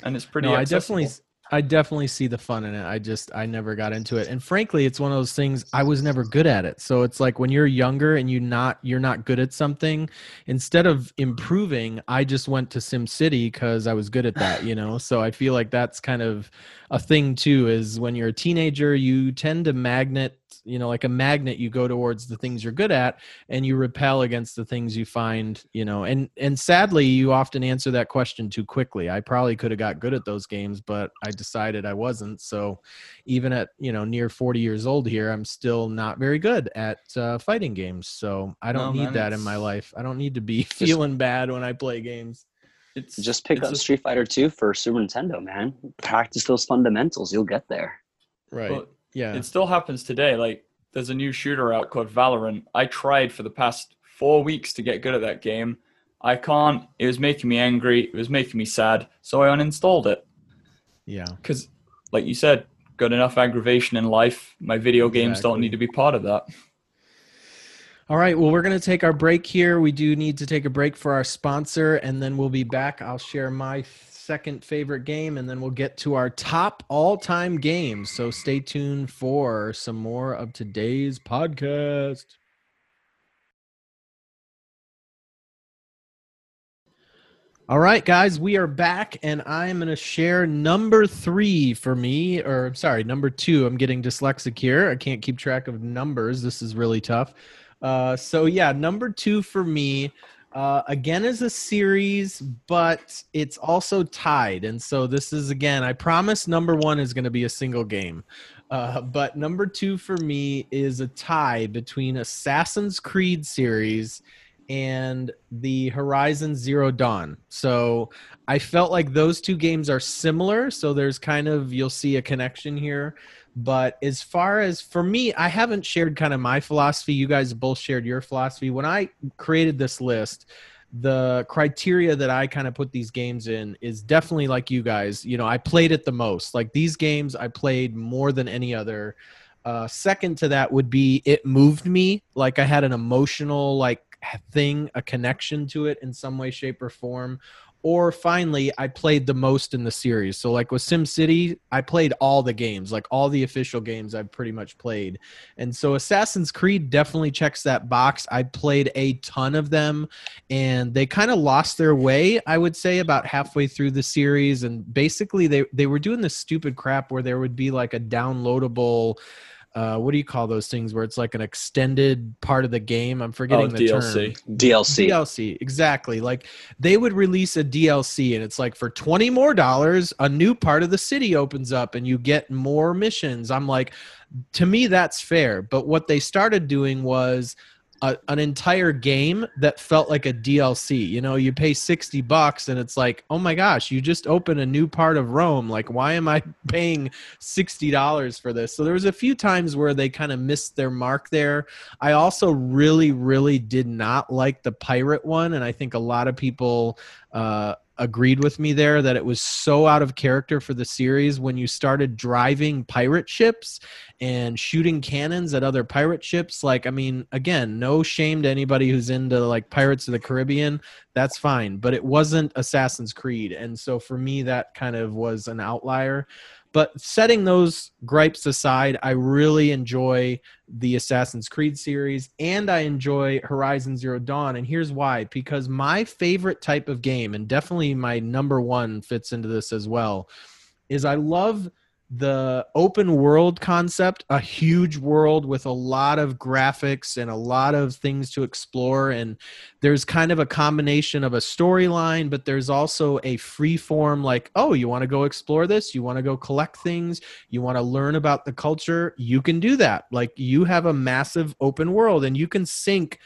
and it's pretty. no, I definitely I definitely see the fun in it. I just I never got into it. And frankly, it's one of those things I was never good at it. So it's like when you're younger and you not you're not good at something, instead of improving, I just went to Sim City cuz I was good at that, you know. So I feel like that's kind of a thing too is when you're a teenager, you tend to magnet, you know, like a magnet you go towards the things you're good at and you repel against the things you find you know and and sadly you often answer that question too quickly i probably could have got good at those games but i decided i wasn't so even at you know near 40 years old here i'm still not very good at uh, fighting games so i don't No, need man, that in my life i don't need to be [LAUGHS] feeling bad when i play games it's Just pick it's up a- Street Fighter 2 for Super Nintendo, man. Practice those fundamentals. You'll get there. right well, yeah It still happens today. Like there's a new shooter out called Valorant. I tried for the past four weeks to get good at that game. I can't. It was making me angry. It was making me sad. So I uninstalled it yeah because, like you said, got enough aggravation in life. My video games don't need to be part of that. All right. Well, we're going to take our break here. We do need to take a break for our sponsor, and then we'll be back. I'll share my second favorite game, and then we'll get to our top all time games. So stay tuned for some more of today's podcast. All right, guys, we are back, and I am going to share number three for me, or sorry, number two. I'm getting dyslexic here. I can't keep track of numbers. This is really tough. Uh, so yeah, number two for me, uh, again is a series, but it's also tied. And so this is again, I promise number one is going to be a single game. Uh, but number two for me is a tie between Assassin's Creed series and the Horizon Zero Dawn. So I felt like those two games are similar. So there's kind of, you'll see a connection here. But as far as for me, I haven't shared kind of my philosophy. You guys both shared your philosophy. When I created this list, the criteria that I kind of put these games in is definitely like you guys. You know, I played it the most. Like these games, I played more than any other Uh, second to that would be it moved me. Like I had an emotional like thing, a connection to it in some way, shape, or form or finally i played the most in the series. So like with sim city i played all the games like all the official games i've pretty much played. And so assassin's creed definitely checks that box. I played a ton of them and they kind of lost their way i would say about halfway through the series. And basically they, they were doing this stupid crap where there would be like a downloadable uh, what do you call those things where it's like an extended part of the game? I'm forgetting oh, the DLC. term. DLC. DLC. Exactly. Like they would release a DLC and it's like for 20 more dollars, a new part of the city opens up and you get more missions. I'm like, to me, that's fair. But what they started doing was a, an entire game that felt like a DLC. You know, you pay 60 bucks and it's like, oh my gosh, you just open a new part of Rome. Like, why am I [LAUGHS] paying $60 for this? So there was a few times where they kind of missed their mark there. I also really, really did not like the pirate one. And I think a lot of people uh, agreed with me there that it was so out of character for the series when you started driving pirate ships and shooting cannons at other pirate ships. Like i mean again no shame to anybody who's into like pirates of the caribbean. That's fine but it wasn't assassin's creed. And so for me that kind of was an outlier but setting those gripes aside, I really enjoy the Assassin's Creed series and I enjoy Horizon Zero Dawn. And here's why because my favorite type of game, and definitely my number one fits into this as well, is I love the open world concept, a huge world with a lot of graphics and a lot of things to explore. And there's kind of a combination of a storyline, but there's also a free form like, oh, you want to go explore this? You want to go collect things? You want to learn about the culture? You can do that. Like you have a massive open world and you can sync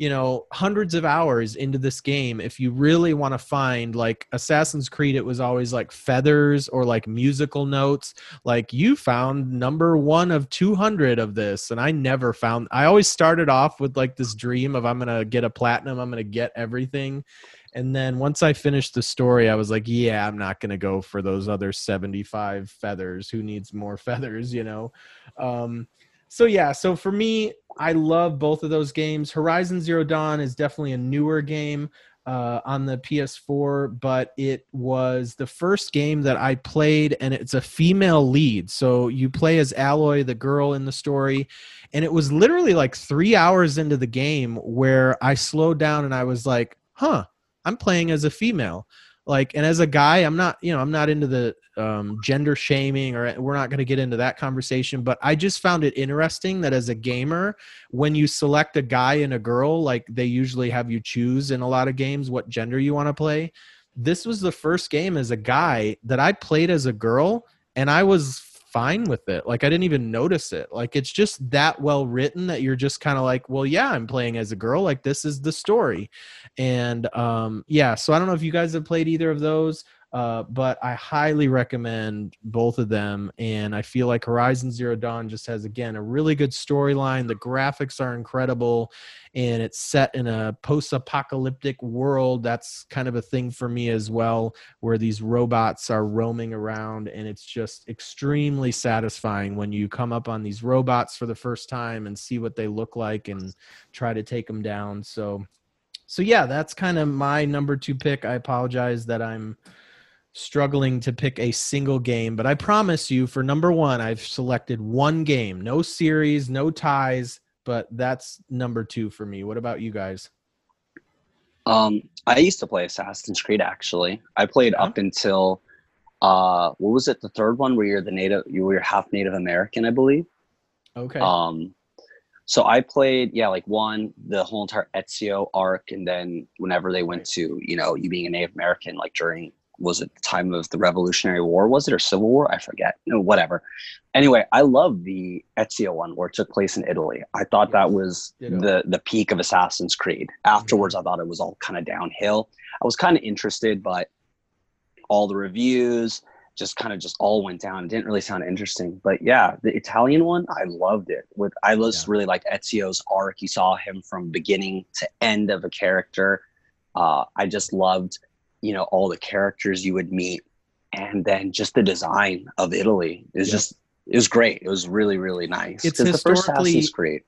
you know hundreds of hours into this game if you really want to find like assassin's creed it was always like feathers or like musical notes. Like you found number one of 200 of this and i never found i always started off with like this dream of i'm gonna get a platinum i'm gonna get everything. And then once i finished the story i was like yeah i'm not gonna go for those other 75 feathers. Who needs more [LAUGHS] feathers? you know? Um so yeah so for me I love both of those games. Horizon Zero Dawn is definitely a newer game uh, on the PS4, but it was the first game that I played, and it's a female lead. So you play as Aloy, the girl in the story, and it was literally like three hours into the game where I slowed down and I was like, huh, I'm playing as a female like and as a guy i'm not you know i'm not into the um, gender shaming or we're not going to get into that conversation but i just found it interesting that as a gamer when you select a guy and a girl like they usually have you choose in a lot of games what gender you want to play this was the first game as a guy that i played as a girl and i was fine with it. Like I didn't even notice it. Like it's just that well written that you're just kind of like, well, yeah, I'm playing as a girl. Like this is the story. And um yeah, so I don't know if you guys have played either of those. Uh, but I highly recommend both of them. And I feel like Horizon Zero Dawn just has, again, a really good storyline. The graphics are incredible, and it's set in a post apocalyptic world. That's kind of a thing for me as well, where these robots are roaming around, and it's just extremely satisfying when you come up on these robots for the first time and see what they look like and try to take them down. So, so yeah, that's kind of my number two pick. I apologize that I'm struggling to pick a single game, but I promise you for number one, I've selected one game. No series, no ties, but that's number two for me. What about you guys? Um, I used to play Assassin's Creed actually. I played up until uh what was it, the third one where you're the native you were half Native American, I believe. Okay. Um so I played, yeah, like one, the whole entire Ezio arc, and then whenever they went to, you know, you being a Native American, like during was it the time of the Revolutionary War? Was it or Civil War? I forget. No, whatever. Anyway, I love the Ezio one where it took place in Italy. I thought yes. that was the the peak of Assassin's Creed. Afterwards, mm-hmm. I thought it was all kind of downhill. I was kind of interested, but all the reviews just kind of just all went down. It didn't really sound interesting. But yeah, the Italian one, I loved it. With I just yeah. really liked Ezio's arc. You saw him from beginning to end of a character. Uh, I just loved you know all the characters you would meet and then just the design of italy is yep. just it was great. It was really really nice. It's the historically- Assassin's Creed.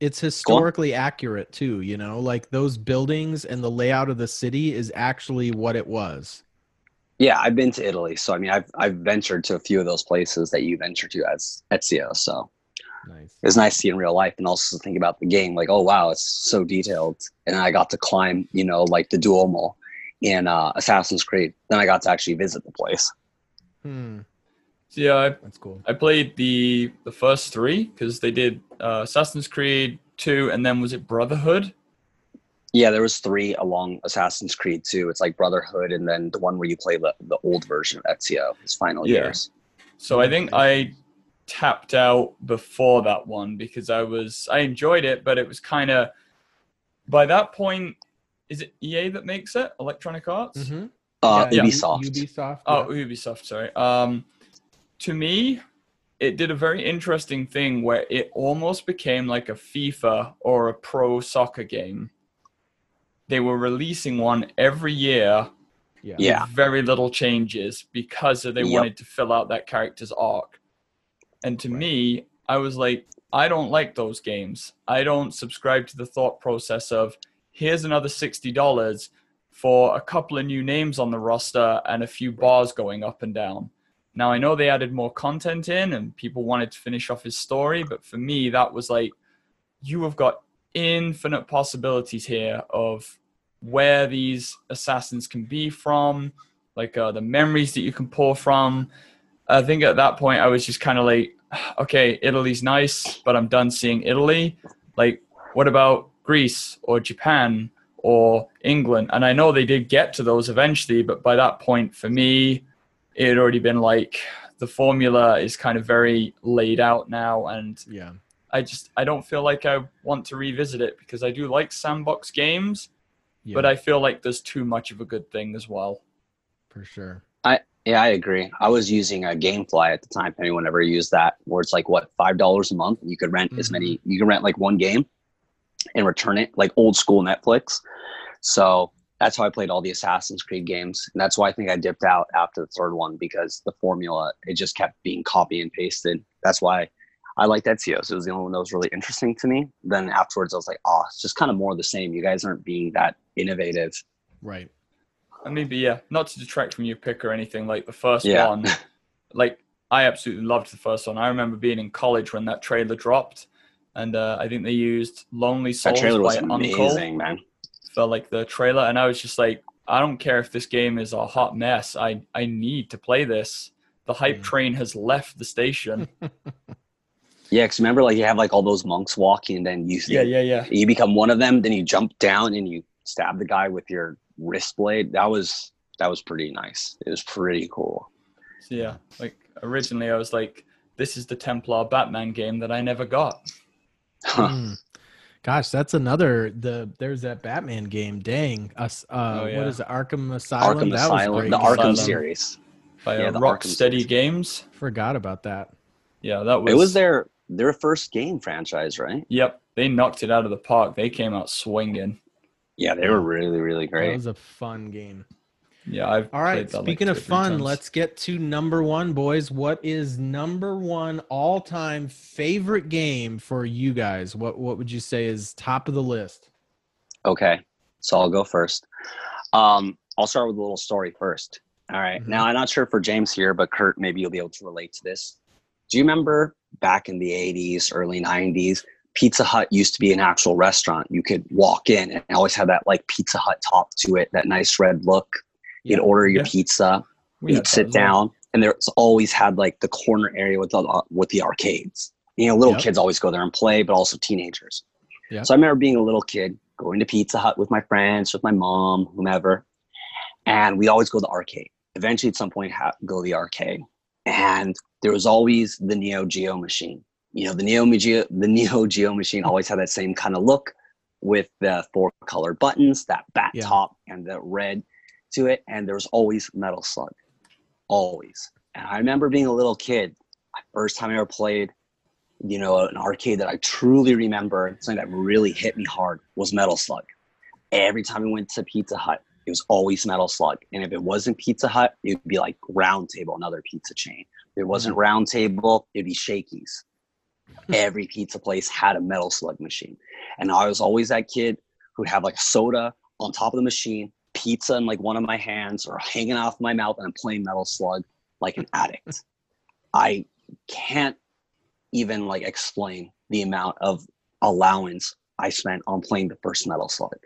It's historically accurate too, you know, like those buildings and the layout of the city is actually what it was. Yeah, I've been to Italy, so I mean, I've I've ventured to a few of those places that you ventured to as Ezio. So Nice. it was nice to see in real life, and also think about the game. Like, oh wow, it's so detailed. And I got to climb, you know, like the Duomo in uh, Assassin's Creed. Then I got to actually visit the place. Hmm, So, yeah, I that's cool. I played the the first three because they did uh, Assassin's Creed two, and then was it Brotherhood? Yeah, there was three along Assassin's Creed two. It's like Brotherhood, and then the one where you play the, the old version of Ezio, his final Yeah. years. So I think I tapped out before that one because I was I enjoyed it, but it was kind of by that point. Is it EA that makes it? Electronic Arts. Mm-hmm. Uh, Yeah. Ubisoft. Ubisoft. Oh. Ubisoft. Sorry. Um, to me, it did a very interesting thing where it almost became like a FIFA or a pro soccer game. They were releasing one every year yeah. Yeah. with very little changes because they Yep. wanted to fill out that character's arc. And to Right. me, I was like, I don't like those games. I don't subscribe to the thought process of here's another $60 for a couple of new names on the roster and a few bars going up and down. Now, I know they added more content in and people wanted to finish off his story, but for me, that was like, you have got infinite possibilities here of where these assassins can be from, like uh, the memories that you can pull from. I think at that point I was just kind of like, okay, Italy's nice, but I'm done seeing Italy. Like, what about Greece or Japan or England? And I know they did get to those eventually, but by that point, for me, it had already been like the formula is kind of very laid out now, and Yeah. I just I don't feel like I want to revisit it because I do like sandbox games, yeah. but I feel like there's too much of a good thing as well. for sure. I yeah, I agree. I was using a GameFly at the time. If anyone ever used that, where it's like what five dollars a month, and you could rent as mm-hmm. many. You can rent like one game, and return it like old school Netflix. So that's how I played all the Assassin's Creed games, and that's why I think I dipped out after the third one because the formula it just kept being copy and pasted. That's why I liked Ezio. So it was the only one that was really interesting to me. Then afterwards, I was like, oh, it's just kind of more of the same. You guys aren't being that innovative. Right. I mean, but yeah, not to detract from your pick or anything. Like the first Yeah. one, [LAUGHS] like I absolutely loved the first one. I remember being in college when that trailer dropped, and uh, I think they used "Lonely That Souls" trailer was UNKLE amazing, man. for like the trailer, and I was just like, I don't care if this game is a hot mess. I I need to play this. The hype Mm. train has left the station. [LAUGHS] Yeah, because remember, like you have like all those monks walking, and then you yeah, yeah, yeah. you become one of them. Then you jump down and you stab the guy with your wrist blade. That was that was pretty nice. It was pretty cool. So yeah, like originally I was like, this is the Templar Batman game that I never got. Hmm. Gosh, that's another the there's that Batman game. Dang. Us uh Oh, yeah. what is it? Arkham Asylum? Arkham that was Asylum, great the. Arkham Asylum. series. By Yeah, uh, Rocksteady. Games. Forgot about that. Yeah, that was. It was their their first game franchise, right? Yep, they knocked it out of the park. They came out swinging. Yeah, they were really really great. It was a fun game. Yeah, I've All right. played that, like, Speaking two of fun, times. let's get to number one, boys. What is number one all time favorite game for you guys? What what would you say is top of the list? Okay, so I'll go first. Um, I'll start with a little story first. All right. Mhm. Now I'm not sure for James here, but Kurt, maybe you'll be able to relate to this. Do you remember back in the 80s, early 90s? Pizza Hut used to be an actual restaurant. You could walk in and always have that like Pizza Hut top to it, that nice red look. You'd Yeah. order your Yeah. pizza, We you'd sit as well. down, and there's always had like the corner area with the uh, with the arcades. You know, little Yep. kids always go there and play, but also teenagers. Yep. So I remember being a little kid going to Pizza Hut with my friends, with my mom, whomever, and we always go to the arcade. Eventually, at some point, ha- go to the arcade, and there was always the Neo Geo machine. You know, the Neo Geo, the [LAUGHS] Neo Geo machine always had that same kind of look with the four color buttons, that bat Yeah. top, and the red to it. And there was always Metal Slug, always. And I remember being a little kid, first time I ever played, you know, an arcade that I truly remember, something that really hit me hard was Metal Slug. Every time we went to Pizza Hut, it was always Metal Slug. And if it wasn't Pizza Hut, it would be like Round Table, another pizza chain. If it wasn't mm-hmm. Round Table, it'd be Shakey's. Every pizza place had a Metal Slug machine. And I was always that kid who'd have like soda on top of the machine, pizza in like one of my hands or hanging off my mouth, and I'm playing Metal Slug like an addict. I can't even like explain the amount of allowance I spent on playing the first Metal Slug.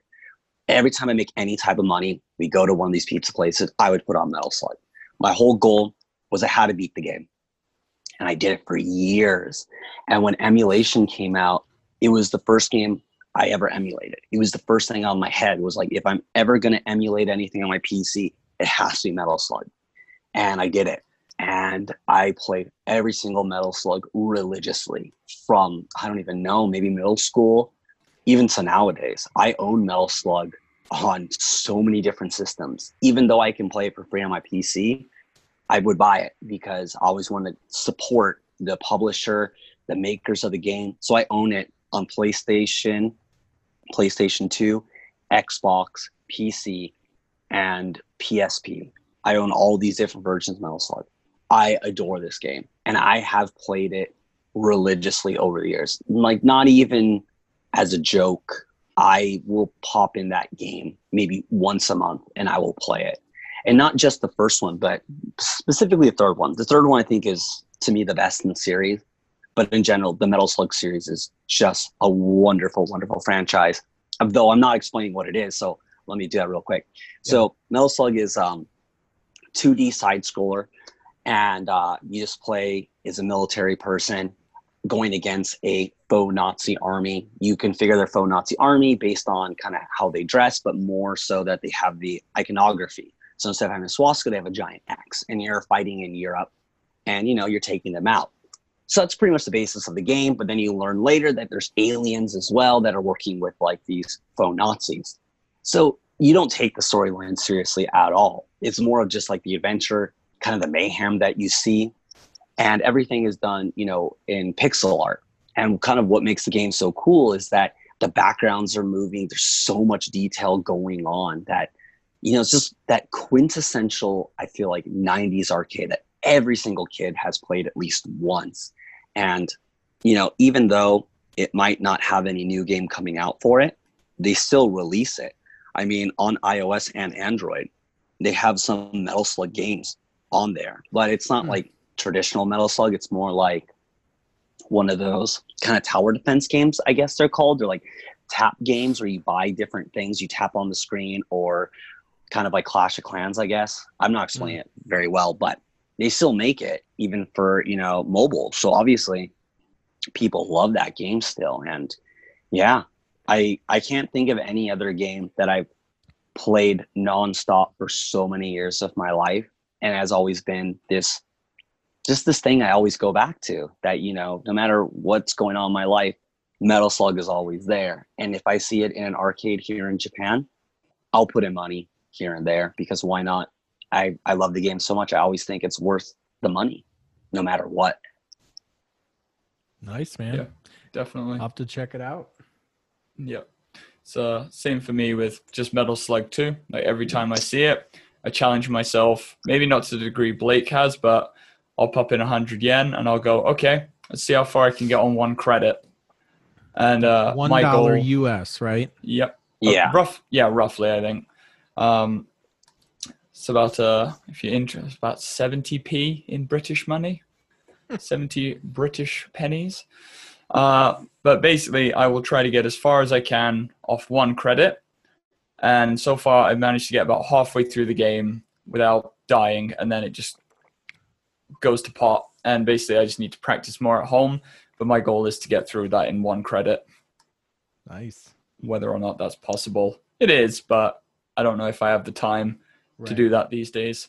Every time I make any type of money, we go to one of these pizza places, I would put on Metal Slug. My whole goal was I had to beat the game. And I did it for years. And when emulation came out, it was the first game I ever emulated. It was the first thing on my head was like, if I'm ever going to emulate anything on my PC, it has to be Metal Slug. And I did it. And I played every single Metal Slug religiously from, I don't even know, maybe middle school, even to nowadays. I own Metal Slug on so many different systems. Even though I can play it for free on my PC, I would buy it because I always want to support the publisher, the makers of the game. So I own it on PlayStation, PlayStation 2, Xbox, PC, and PSP. I own all these different versions of Metal Slug. I adore this game and I have played it religiously over the years. Like, not even as a joke, I will pop in that game maybe once a month and I will play it. And not just the first one, but specifically the third one. The third one I think is to me the best in the series. But in general, the Metal Slug series is just a wonderful, wonderful franchise. Though I'm not explaining what it is, so let me do that real quick. Yeah. So Metal Slug is um, 2D side scroller, and uh, you just play as a military person going against a faux Nazi army. You configure their faux Nazi army based on kind of how they dress, but more so that they have the iconography. So instead of having a swastika, they have a giant axe, and you're fighting in Europe, and you know you're taking them out. So that's pretty much the basis of the game. But then you learn later that there's aliens as well that are working with like these faux Nazis. So you don't take the storyline seriously at all. It's more of just like the adventure, kind of the mayhem that you see. And everything is done, you know, in pixel art. And kind of what makes the game so cool is that the backgrounds are moving. There's so much detail going on that, you know, it's just that quintessential, I feel like, 90s arcade that every single kid has played at least once. And, you know, even though it might not have any new game coming out for it, they still release it. I mean, on iOS and Android, they have some Metal Slug games on there, but it's not mm. like traditional Metal Slug. It's more like one of those kind of tower defense games, I guess they're called. They're like tap games where you buy different things, you tap on the screen, or kind of like Clash of Clans, I guess. I'm not explaining mm. it very well, but they still make it even for you know mobile. So obviously people love that game still. And yeah i i can't think of any other game that i've played nonstop for so many years of my life and has always been this just this thing i always go back to that you know no matter what's going on in my life metal slug is always there. And if i see it in an arcade here in japan i'll put in money here and there because why not I, I love the game so much. I always think it's worth the money, no matter what. Nice, man. Yeah, definitely. I'll have to check it out. Yep. So same for me with just Metal Slug 2. Like every time I see it, I challenge myself. Maybe not to the degree Blake has, but I'll pop in 100 yen and I'll go, okay, let's see how far I can get on one credit. And uh, one dollar US, right? Yep. Yeah. Uh, rough. Yeah, roughly. I think. Um, it's about uh, if you're interested, about 70p in British money, 70 British pennies. Uh, but basically, I will try to get as far as I can off one credit. And so far, I've managed to get about halfway through the game without dying, and then it just goes to pot. And basically, I just need to practice more at home. But my goal is to get through that in one credit. Nice. Whether or not that's possible, it is, but I don't know if I have the time right. to do that these days.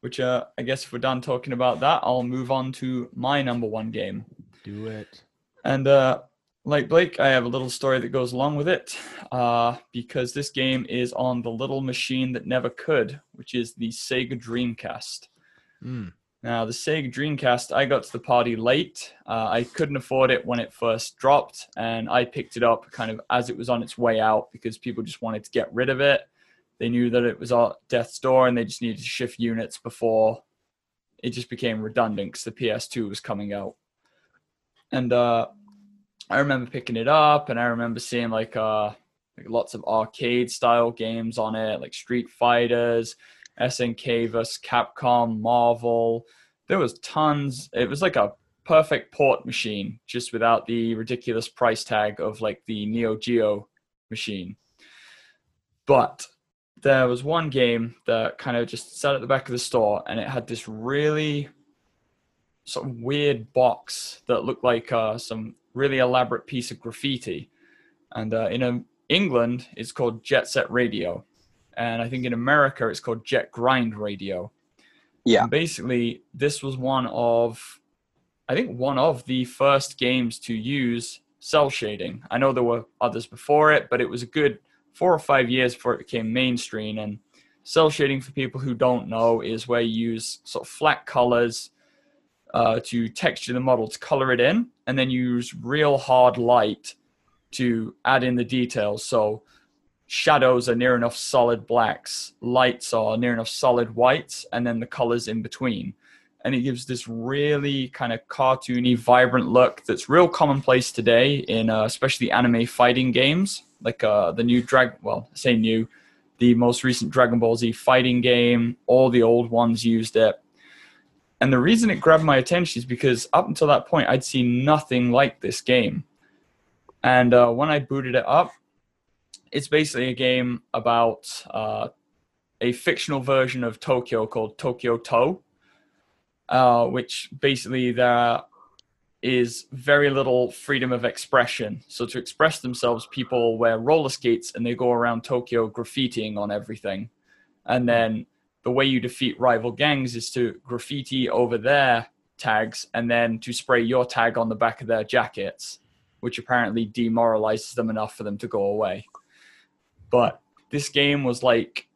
Which uh, I guess if we're done talking about that, I'll move on to my number one game. Do it. And uh, like Blake, I have a little story that goes along with it uh, because this game is on the little machine that never could, which is the Sega Dreamcast. Mm. Now, the Sega Dreamcast, I got to the party late. Uh, I couldn't afford it when it first dropped, and I picked it up kind of as it was on its way out because people just wanted to get rid of it. They knew that it was at death's door and they just needed to shift units before it just became redundant because the PS2 was coming out. And uh, I remember picking it up and I remember seeing like uh, like lots of arcade style games on it, like Street Fighters, SNK vs. Capcom, Marvel. There was tons. It was like a perfect port machine, just without the ridiculous price tag of like the Neo Geo machine. But there was one game that kind of just sat at the back of the store and it had this really sort of weird box that looked like uh, some really elaborate piece of graffiti. And uh, in um, England, it's called Jet Set Radio. And I think in America, it's called Jet Grind Radio. Yeah. And basically, this was one of, I think, one of the first games to use cel shading. I know there were others before it, but it was a good four or five years before it became mainstream. And cel shading, for people who don't know, is where you use sort of flat colors uh, to texture the model to color it in, and then use real hard light to add in the details. So shadows are near enough solid blacks, lights are near enough solid whites, and then the colors in between. And it gives this really kind of cartoony, vibrant look that's real commonplace today in uh, especially anime fighting games like uh, the new Dragon, Well, I say new, the most recent Dragon Ball Z fighting game. All the old ones used it. And the reason it grabbed my attention is because up until that point, I'd seen nothing like this game. And uh, when I booted it up, it's basically a game about uh, a fictional version of Tokyo called Tokyo To, uh, which basically there is very little freedom of expression. So to express themselves, people wear roller skates and they go around Tokyo graffitiing on everything. And then the way you defeat rival gangs is to graffiti over their tags and then to spray your tag on the back of their jackets, which apparently demoralizes them enough for them to go away. But this game was like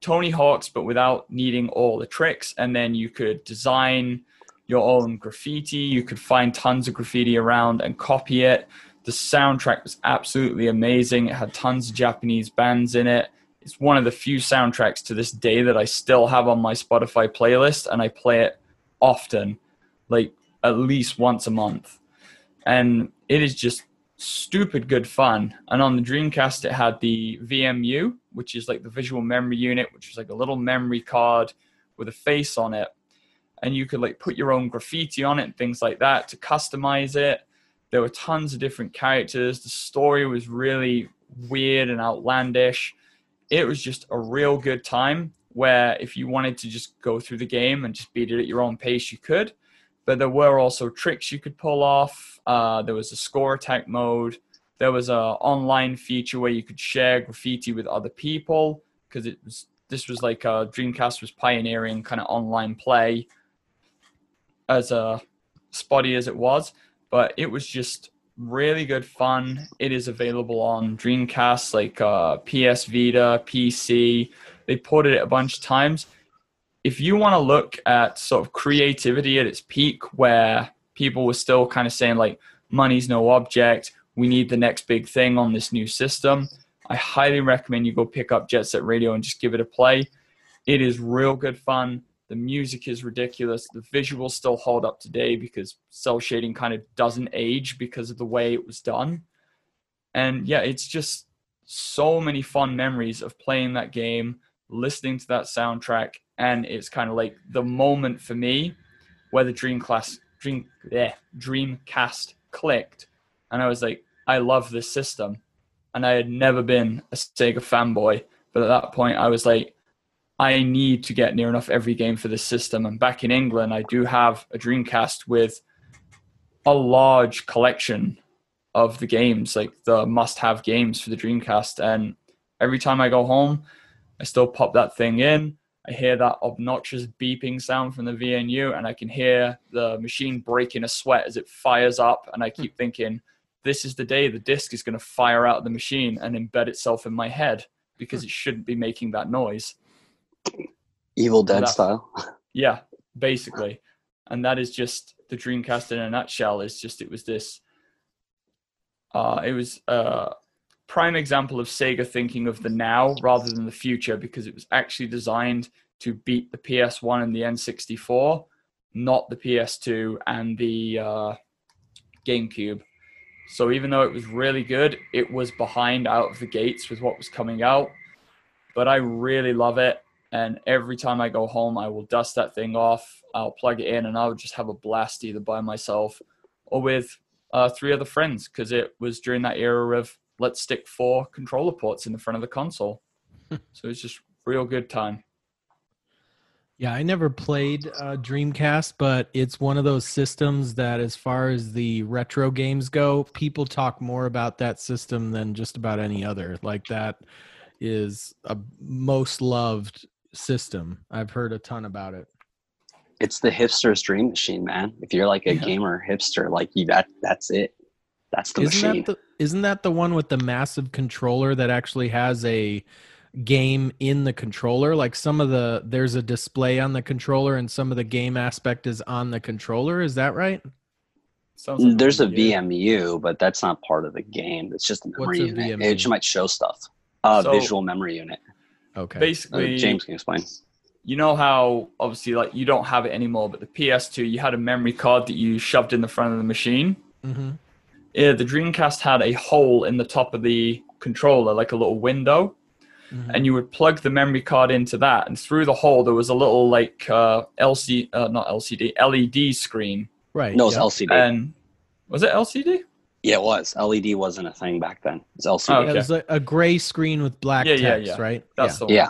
Tony Hawk's, but without needing all the tricks. And then you could design your own graffiti. You could find tons of graffiti around and copy it. The soundtrack was absolutely amazing. It had tons of Japanese bands in it. It's one of the few soundtracks to this day that I still have on my Spotify playlist, and I play it often, like at least once a month. And it is just stupid good fun. And on the Dreamcast, it had the VMU, which is like the visual memory unit, which is like a little memory card with a face on it and you could like put your own graffiti on it and things like that to customize it. There were tons of different characters. The story was really weird and outlandish. It was just a real good time where if you wanted to just go through the game and just beat it at your own pace, you could. But there were also tricks you could pull off. Uh, there was a score attack mode. There was a online feature where you could share graffiti with other people because it was this was like uh, Dreamcast was pioneering kind of online play as uh, spotty as it was, but it was just really good fun. It is available on Dreamcast, like uh, PS Vita, PC. They ported it a bunch of times. If you want to look at sort of creativity at its peak, where people were still kind of saying like money's no object, we need the next big thing on this new system. I highly recommend you go pick up Jet Set Radio and just give it a play. It is real good fun. The music is ridiculous. The visuals still hold up today because cel shading kind of doesn't age because of the way it was done. And yeah, it's just so many fun memories of playing that game, listening to that soundtrack, and it's kind of like the moment for me where the dream class dream yeah, Dreamcast clicked, and I was like, I love this system, and I had never been a Sega fanboy, but at that point I was like, I need to get near enough every game for this system. And back in England, I do have a Dreamcast with a large collection of the games, like the must have games for the Dreamcast. And every time I go home, I still pop that thing in. I hear that obnoxious beeping sound from the VMU, and I can hear the machine breaking a sweat as it fires up. And I keep thinking, this is the day the disc is going to fire out the machine and embed itself in my head because it shouldn't be making that noise. Evil Dead That- style. [LAUGHS] Yeah, basically. And that is just the Dreamcast in a nutshell. Is just it was this. Uh, it was a prime example of Sega thinking of the now rather than the future because it was actually designed to beat the PS1 and the N64, not the PS2 and the uh, GameCube. So even though it was really good, it was behind out of the gates with what was coming out. But I really love it. And every time I go home, I will dust that thing off. I'll plug it in and I'll just have a blast either by myself or with uh, three other friends because it was during that era of let's stick four controller ports in the front of the console. [LAUGHS] so it's just real good time. Yeah, I never played uh, Dreamcast, but it's one of those systems that, as far as the retro games go, people talk more about that system than just about any other. Like that is a most loved system. I've heard a ton about it. It's the hipster's dream machine, man. If you're like a Yeah. gamer hipster, like you, that that's it. That's the Isn't machine. that the isn't that the one with the massive controller that actually has a game in the controller? Like some of the there's a display on the controller and some of the game aspect is on the controller. Is that right? Sounds like There's a. VMU, but that's not part of the game. It's just a memory a unit. VMU? It might show stuff. Uh, So- visual memory unit. Okay. Uh, Basically, James can explain. you know how obviously like you don't have it anymore, but the PS2 you had a memory card that you shoved in the front of the machine. hmm Yeah, the Dreamcast had a hole in the top of the controller, like a little window, Mm-hmm. and you would plug the memory card into that, and through the hole there was a little like uh, LC, uh, not LCD, LED screen, Right. No, it's yep. LCD. and was it LCD? Yeah, it was. LED wasn't a thing back then. It's LCD. Oh, Yeah, okay. It was a, a gray screen with black Yeah, yeah, text, yeah. right? That's yeah. the one. Yeah.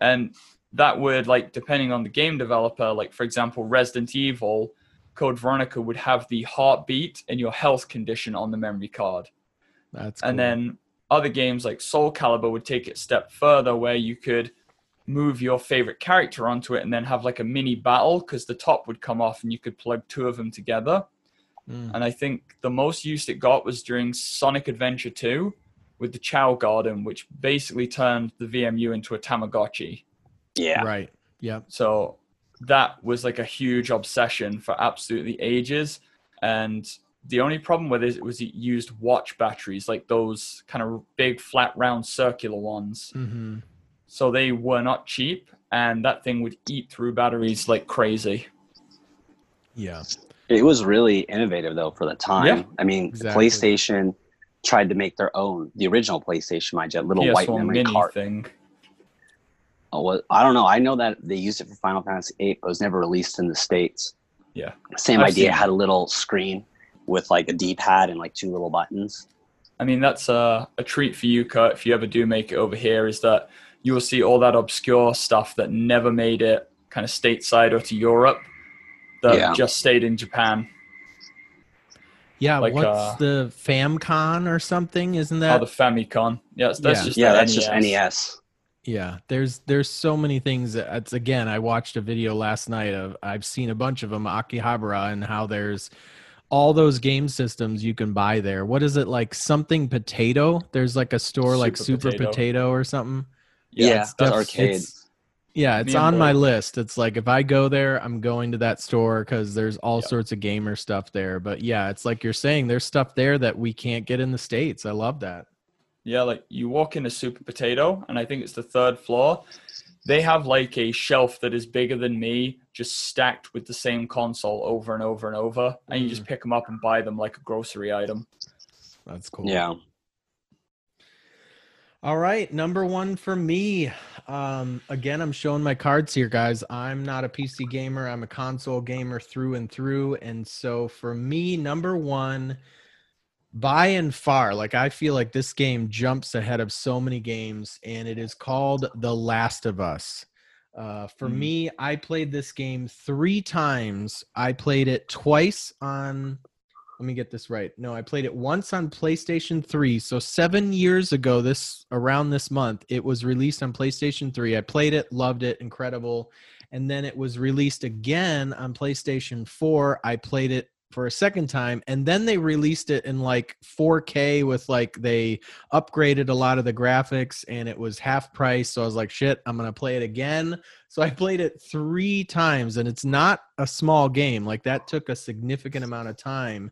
And that would like depending on the game developer, like for example, Resident Evil, Code Veronica would have the heartbeat and your health condition on the memory card. That's And then other games like Soul Calibur would take it a step further where you could move your favorite character onto it and then have like a mini battle because the top would come off and you could plug two of them together. Mm. And I think the most use it got was during Sonic Adventure 2 with the Chao Garden, which basically turned the VMU into a Tamagotchi. yeah. Right. Yeah. So that was like a huge obsession for absolutely ages. And the only problem with it was it used watch batteries, like those kind of big, flat, round, circular ones. hmm So they were not cheap, and that thing would eat through batteries like crazy. Yeah. It was really innovative though for the time. Yeah. I mean, Exactly. PlayStation tried to make their own, the original PlayStation, mind you, little white PS1 memory card. thing. Oh, well, I don't know. I know that they used it for Final Fantasy VIII, but it was never released in the states. Yeah. Same I've idea. Had a little screen with like a D-pad and like two little buttons. I mean, that's a, a treat for you, Kurt, if you ever do make it over here, is that you will see all that obscure stuff that never made it kind of stateside or to Europe that Yeah. just stayed in Japan. Yeah. Like, what's uh, the FamCon or something? Isn't Oh, that? the Famicom. Yeah, that's Yeah. just yeah, the that's just E NES. NES. yeah. There's there's so many things. That, it's again. I watched a video last night of. I've seen a bunch of them. Akihabara and how there's all those game systems you can buy there. What is it like? Something potato. There's like a store like Super Super Potato. Potato or something. Yeah, it's that's def- arcade. it's- Yeah, it's Me and on my list. It's like if I go there, I'm going to that store because there's all Yeah. sorts of gamer stuff there. But yeah, it's like you're saying, there's stuff there that we can't get in the states. I love that. Yeah, like you walk in a Super Potato, and I think it's the third floor. They have like a shelf that is bigger than me, just stacked with the same console over and over and over, and you just Mm. pick them up and buy them like a grocery item. That's cool. Yeah. All right, number one for me. Um, again, I'm showing my cards here, guys. I'm not a PC gamer. I'm a console gamer through and through. And so for me, number one, by and far, like I feel like this game jumps ahead of so many games, and it is called The Last of Us. Uh, for Mhm. me, I played this game three times. I played it twice on let me get this right. No, I played it once on PlayStation 3. So 7 years ago this around this month, it was released on PlayStation 3. I played it, loved it, incredible. And then it was released again on PlayStation 4. I played it for a second time and then they released it in like 4K with like they upgraded a lot of the graphics and it was half price. So I was like, shit, I'm going to play it again. So I played it 3 times and it's not a small game. Like that took a significant amount of time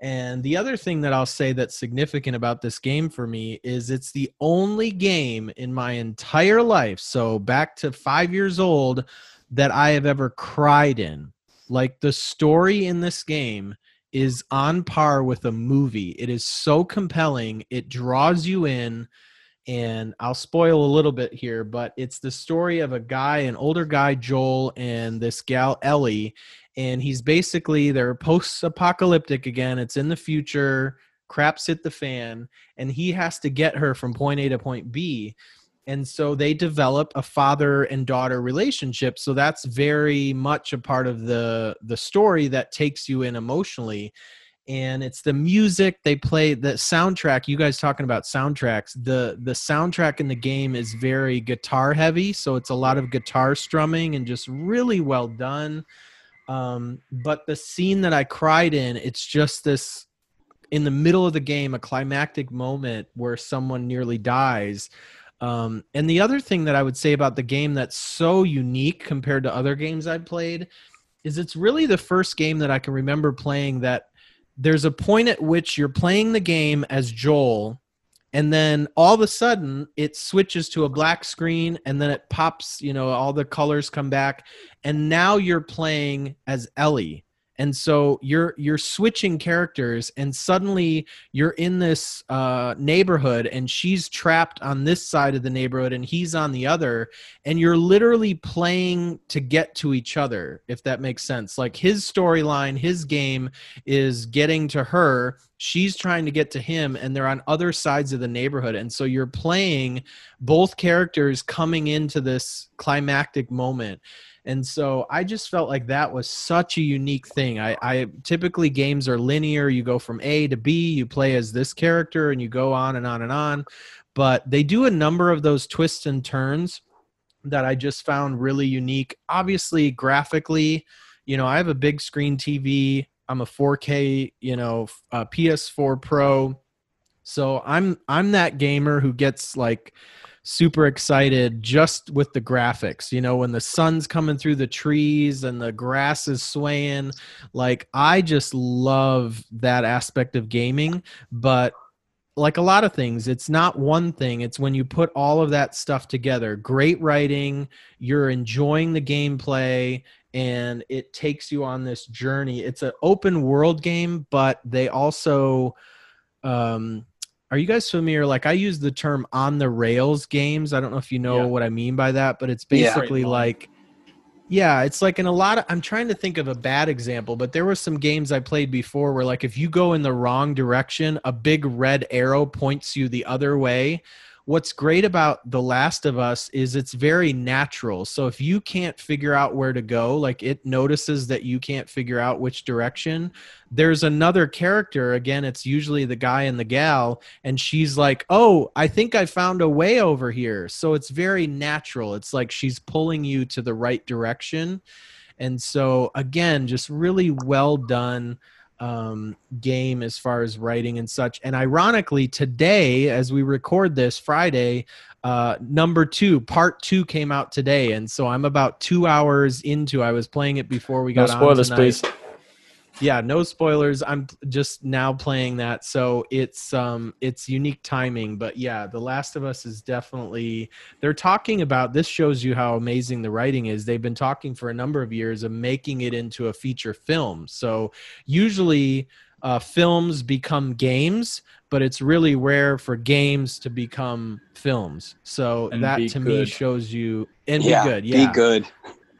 And the other thing that I'll say that's significant about this game for me is it's the only game in my entire life, so back to five years old, that I have ever cried in. Like the story in this game is on par with a movie. It is so compelling, it draws you in. And I'll spoil a little bit here, but it's the story of a guy, an older guy, Joel, and this gal, Ellie and he's basically they're post-apocalyptic again it's in the future craps hit the fan and he has to get her from point a to point b and so they develop a father and daughter relationship. So that's very much a part of the the story that takes you in emotionally. And it's the music they play the soundtrack you guys talking about soundtracks the the soundtrack in the game is very guitar heavy. So it's a lot of guitar strumming and just really well done. Um, but the scene that I cried in, it's just this in the middle of the game, a climactic moment where someone nearly dies. Um, and the other thing that I would say about the game that's so unique compared to other games I've played is it's really the first game that I can remember playing that there's a point at which you're playing the game as Joel and then all of a sudden it switches to a black screen and then it pops you know all the colors come back and now you're playing as ellie and so you're you're switching characters and suddenly you're in this uh, neighborhood and she's trapped on this side of the neighborhood and he's on the other and you're literally playing to get to each other if that makes sense. Like his storyline his game is getting to her she's trying to get to him and they're on other sides of the neighborhood. And so you're playing both characters coming into this climactic moment and so I just felt like that was such a unique thing. I, I typically games are linear. You go from A to B, you play as this character, and you go on and on and on. But they do a number of those twists and turns that I just found really unique. Obviously, graphically, you know, I have a big screen TV. I'm a 4K, you know, uh, PS4 Pro. So I'm I'm that gamer who gets like super excited just with the graphics. You know, when the sun's coming through the trees and the grass is swaying, like I just love that aspect of gaming, but like a lot of things, it's not one thing. It's when you put all of that stuff together. Great writing, you're enjoying the gameplay, and it takes you on this journey. It's an open world game, but they also um are you guys familiar like i use the term on the rails games i don't know if you know yeah. what i mean by that but it's basically yeah. like yeah it's like in a lot of i'm trying to think of a bad example but there were some games i played before where like if you go in the wrong direction a big red arrow points you the other way what's great about The Last of Us is it's very natural. So if you can't figure out where to go, like it notices that you can't figure out which direction, there's another character. Again, it's usually the guy and the gal, and she's like, Oh, I think I found a way over here. So it's very natural. It's like she's pulling you to the right direction. And so, again, just really well done um, game as far as writing and such. And ironically, today, as we record this Friday, uh, number two, part two came out today, and so I'm about two hours into. I was playing it before we got no spoilers, on please yeah no spoilers. I'm just now playing that so it's um it's unique timing but yeah the last of us is definitely they're talking about this shows you how amazing the writing is. They've been talking for a number of years of making it into a feature film. So usually uh, films become games but it's really rare for games to become films. So and that to good. me shows you and yeah, be good yeah. be good.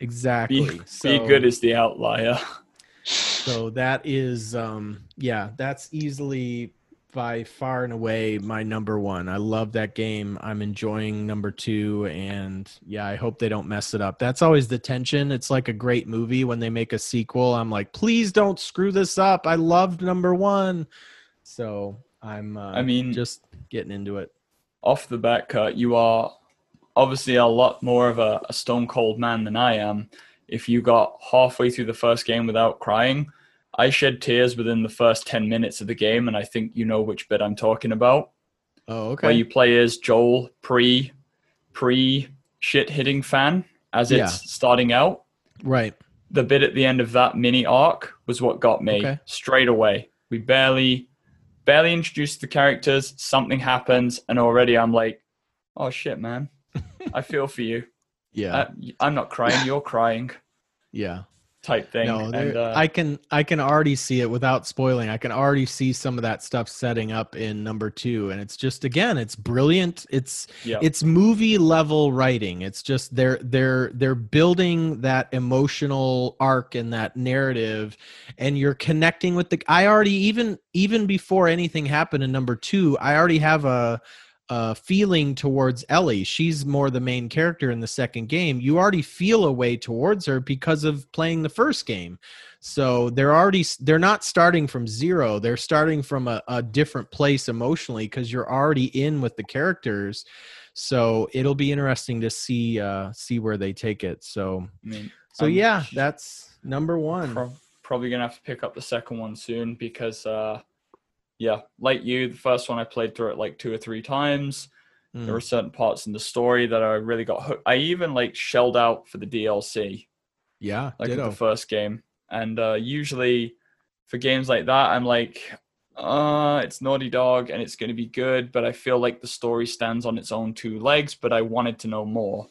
Exactly. Be, so, be good is the outlier [LAUGHS] so that is um yeah that's easily by far and away my number one. I love that game. I'm enjoying number two and yeah i hope they don't mess it up. That's always the tension. It's like a great movie when they make a sequel. I'm like please don't screw this up. I loved number one. So i'm uh, i mean just getting into it. off the back cut you are obviously a lot more of a, a stone cold man than i am if you got halfway through the first game without crying. I shed tears within the first 10 minutes of the game, and I think you know which bit I'm talking about. Oh, okay. Where you play as Joel pre pre shit hitting fan as it's yeah. starting out. Right. The bit at the end of that mini arc was what got me okay. straight away. we barely barely introduced the characters. Something happens, and already I'm like, oh shit, man, [LAUGHS] I feel for you. Yeah, Uh, I'm not crying, you're [LAUGHS] crying, yeah. type thing. No, and uh, I can I can already see it without spoiling. I can already see some of that stuff setting up in number two, and it's just again, it's brilliant. It's yeah, it's movie level writing. It's just they're they're they're building that emotional arc and that narrative, and you're connecting with the. I already even even before anything happened in number two, I already have a. a feeling towards Ellie. She's more the main character in the second game. You already feel a way towards her because of playing the first game. So they're already they're not starting from zero. They're starting from a, a different place emotionally because you're already in with the characters. So it'll be interesting to see uh see where they take it. So I mean, so I'm yeah, that's number one. Pro- probably gonna have to pick up the second one soon because uh yeah like you the first one i played through it like two or three times. Mm. there were certain parts in the story that i really got hooked i even like shelled out for the dlc yeah, like the first game. And uh usually for games like that i'm like uh it's naughty dog and it's going to be good but i feel like the story stands on its own two legs but i wanted to know more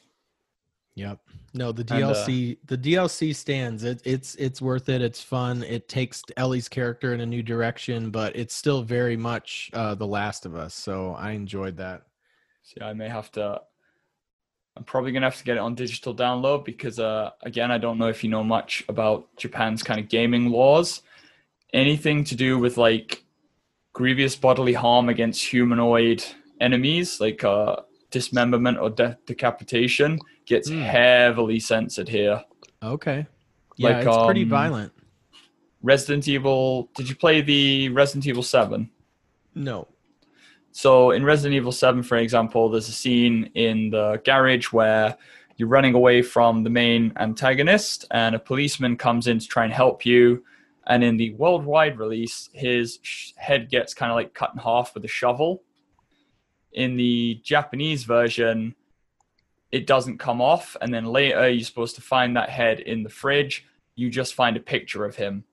Yep. No, the And, uh, DLC the DLC stands. It, it's it's worth it. It's fun. It takes Ellie's character in a new direction, but it's still very much uh The Last of Us. So I enjoyed that. So I may have to. I'm probably gonna have to get it on digital download because, uh, again, I don't know if you know much about Japan's kind of gaming laws. Anything to do with like grievous bodily harm against humanoid enemies, like uh, dismemberment or de- decapitation, gets Hmm. heavily censored here. Okay. Yeah, Like, it's pretty um, violent. Resident Evil. Did you play the Resident Evil Seven? No. So in Resident Evil 7, for example, there's a scene in the garage where you're running away from the main antagonist and a policeman comes in to try and help you. And in the worldwide release, his sh- head gets kind of like cut in half with a shovel. In the Japanese version, it doesn't come off. And then later, you're supposed to find that head in the fridge. You just find a picture of him.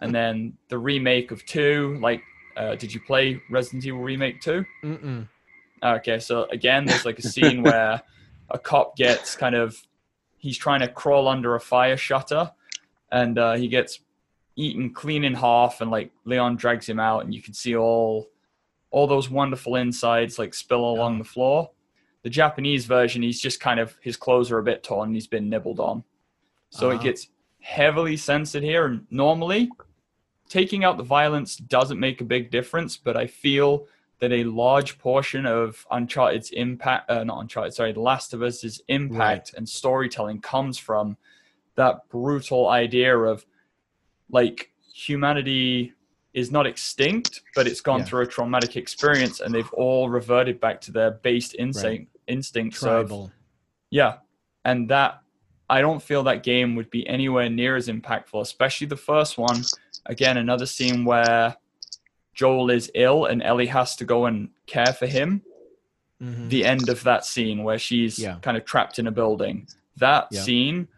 And then the remake of 2, like uh, did you play Resident Evil Remake 2? Mm-mm. Okay, so again, there's like a scene where a cop gets kind of he's trying to crawl under a fire shutter, and uh, he gets eaten clean in half, and like Leon drags him out, and you can see all all those wonderful insides like spill along the floor. The Japanese version, he's just kind of his clothes are a bit torn, and he's been nibbled on, so Ah. it gets heavily censored here. And normally, taking out the violence doesn't make a big difference, but I feel that a large portion of Uncharted's impact, uh, not Uncharted, sorry, The Last of Us's impact and storytelling comes from that brutal idea of like humanity is not extinct, but it's gone Yeah. through a traumatic experience, and they've all reverted back to their based instinct instincts of Tribal. yeah, and that I don't feel that game would be anywhere near as impactful, especially the first one. Again, another scene where Joel is ill and Ellie has to go and care for him. Mhm. The end of that scene where she's Yeah. kind of trapped in a building. That Yeah. scene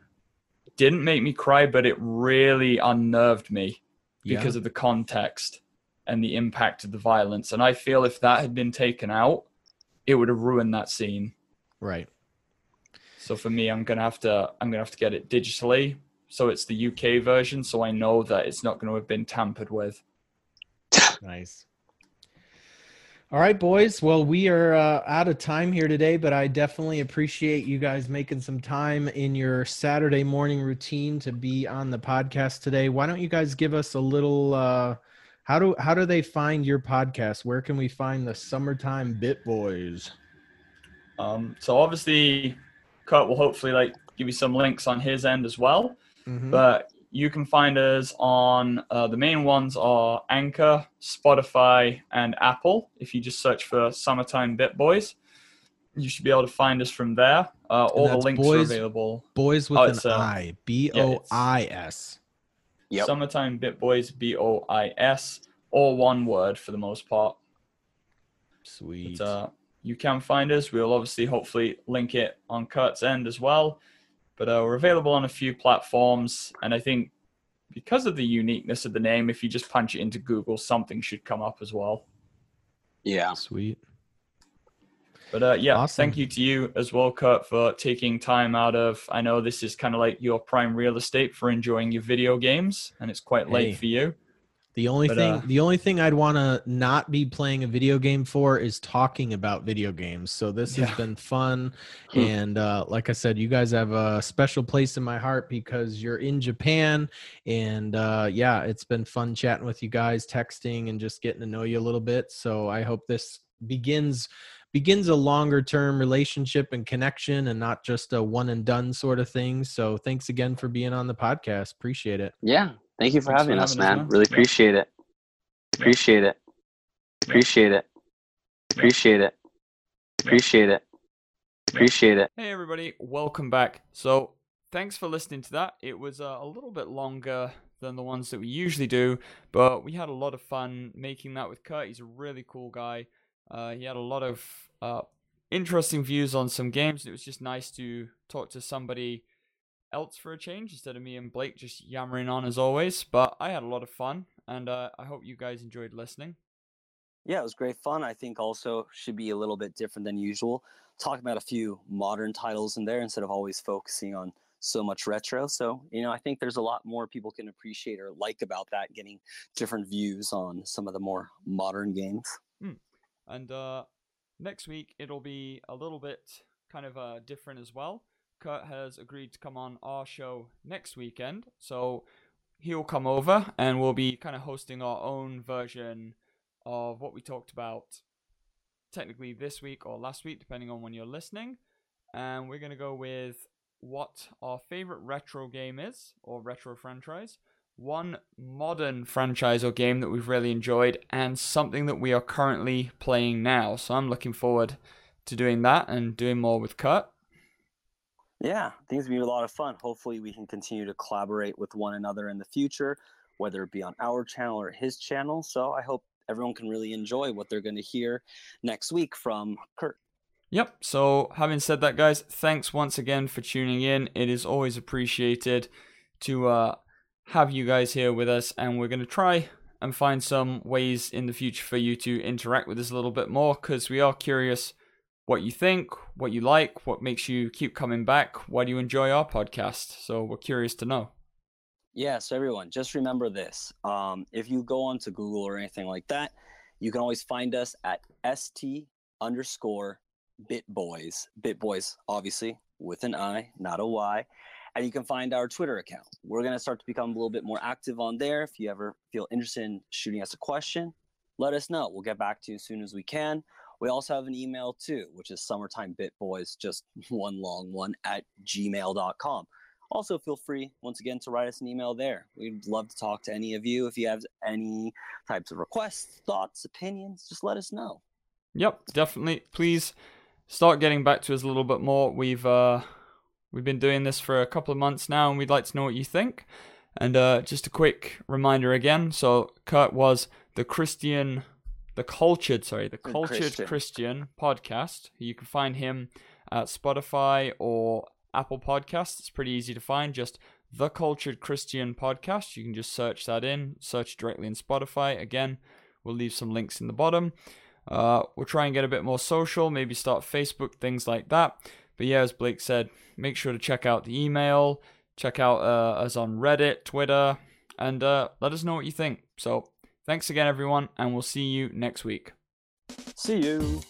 didn't make me cry, but it really unnerved me Yeah. because of the context and the impact of the violence. And I feel if that had been taken out, it would have ruined that scene. right. So for me, I'm gonna have to I'm gonna have to get it digitally. So it's the UK version, so I know that it's not going to have been tampered with. Nice. All right, boys. Well, we are uh, out of time here today, but I definitely appreciate you guys making some time in your Saturday morning routine to be on the podcast today. Why don't you guys give us a little? Uh, how do how do they find your podcast? Where can we find the Summertime Bit Boys? Um, so obviously, Kurt will hopefully like give you some links on his end as well. Mhm. But you can find us on uh, the main ones are Anchor, Spotify, and Apple. If you just search for "Summertime Bit Boys," you should be able to find us from there. Uh, all the links boys- are available. Boys with Oh, an it's, uh, I. B yeah, O it's- I S. Yep. Summertime Bit Boys, B O I S, all one word for the most part. Sweet. But, uh, you can find us. We'll obviously, hopefully, link it on Kurt's end as well. But uh, we're available on a few platforms, and I think because of the uniqueness of the name, if you just punch it into Google, something should come up as well. Yeah. Sweet. But uh, yeah, Awesome. thank you to you as well, Kurt, for taking time out of. I know this is kind of like your prime real estate for enjoying your video games, and it's quite Hey. late for you. The only But, thing uh, the only thing I'd want to not be playing a video game for is talking about video games. So this Yeah. has been fun [LAUGHS] Hmm. and uh, like I said you guys have a special place in my heart because you're in Japan and uh, yeah, it's been fun chatting with you guys, texting and just getting to know you a little bit. So I hope this begins begins a longer term relationship and connection and not just a one and done sort of thing. So thanks again for being on the podcast. Appreciate it. Yeah. Thank you for Thanks for having us, having us, man. man. Really appreciate it. Appreciate it. Appreciate it. Appreciate it. Appreciate it. Appreciate it. Hey everybody, welcome back. So thanks for listening to that. It was uh, a little bit longer than the ones that we usually do, but we had a lot of fun making that with Kurt. He's a really cool guy. Uh, he had a lot of uh, interesting views on some games. It was just nice to talk to somebody else for a change instead of me and Blake just yammering on as always. But I had a lot of fun, and uh, I hope you guys enjoyed listening. Yeah, it was great fun. I think also should be a little bit different than usual. Talking about a few modern titles in there instead of always focusing on so much retro. So, you know, I think there's a lot more people can appreciate or like about that, getting different views on some of the more modern games. And uh, next week it'll be a little bit kind of uh, different as well. Kurt has agreed to come on our show next weekend, so he'll come over and we'll be kind of hosting our own version of what we talked about technically this week or last week, depending on when you're listening. And we're going to go with what our favorite retro game is or retro franchise, one modern franchise or game that we've really enjoyed, and something that we are currently playing now. So I'm looking forward to doing that and doing more with Kurt. Yeah, things will be a lot of fun. Hopefully, we can continue to collaborate with one another in the future, whether it be on our channel or his channel. So I hope everyone can really enjoy what they're going to hear next week from Kurt. Yep. So, having said that, guys, thanks once again for tuning in. It is always appreciated to uh, have you guys here with us, and we're going to try and find some ways in the future for you to interact with us a little bit more because we are curious what you think, what you like, what makes you keep coming back, why do you enjoy our podcast. So, we're curious to know. Yeah, so everyone, just remember this. Um, if you go onto Google or anything like that, you can always find us at st underscore bitboys. Bitboys, obviously, with an I, not a Y. And you can find our Twitter account. We're going to start to become a little bit more active on there. If you ever feel interested in shooting us a question, let us know. We'll get back to you as soon as we can. We also have an email too, which is summertimebitboys, just [LAUGHS] one long one, at gmail.com. Also, feel free once again to write us an email there. We'd love to talk to any of you. If you have any types of requests, thoughts, opinions, just let us know. Yep, definitely. Please start getting back to us a little bit more. We've uh, we've been doing this for a couple of months now, and we'd like to know what you think. And uh, just a quick reminder again. So Kurt was the Christian, the cultured, sorry, the cultured Christian. Christian. podcast. You can find him at Spotify or Apple Podcasts. It's pretty easy to find. Just the Cultured Christian podcast. You can just search that in. Search directly in Spotify. Again, we'll leave some links in the bottom. Uh, we'll try and get a bit more social, maybe start Facebook, things like that. But yeah, as Blake said, make sure to check out the email, check out uh, us on Reddit, Twitter, and uh, let us know what you think. So thanks again, everyone, and we'll see you next week. See you.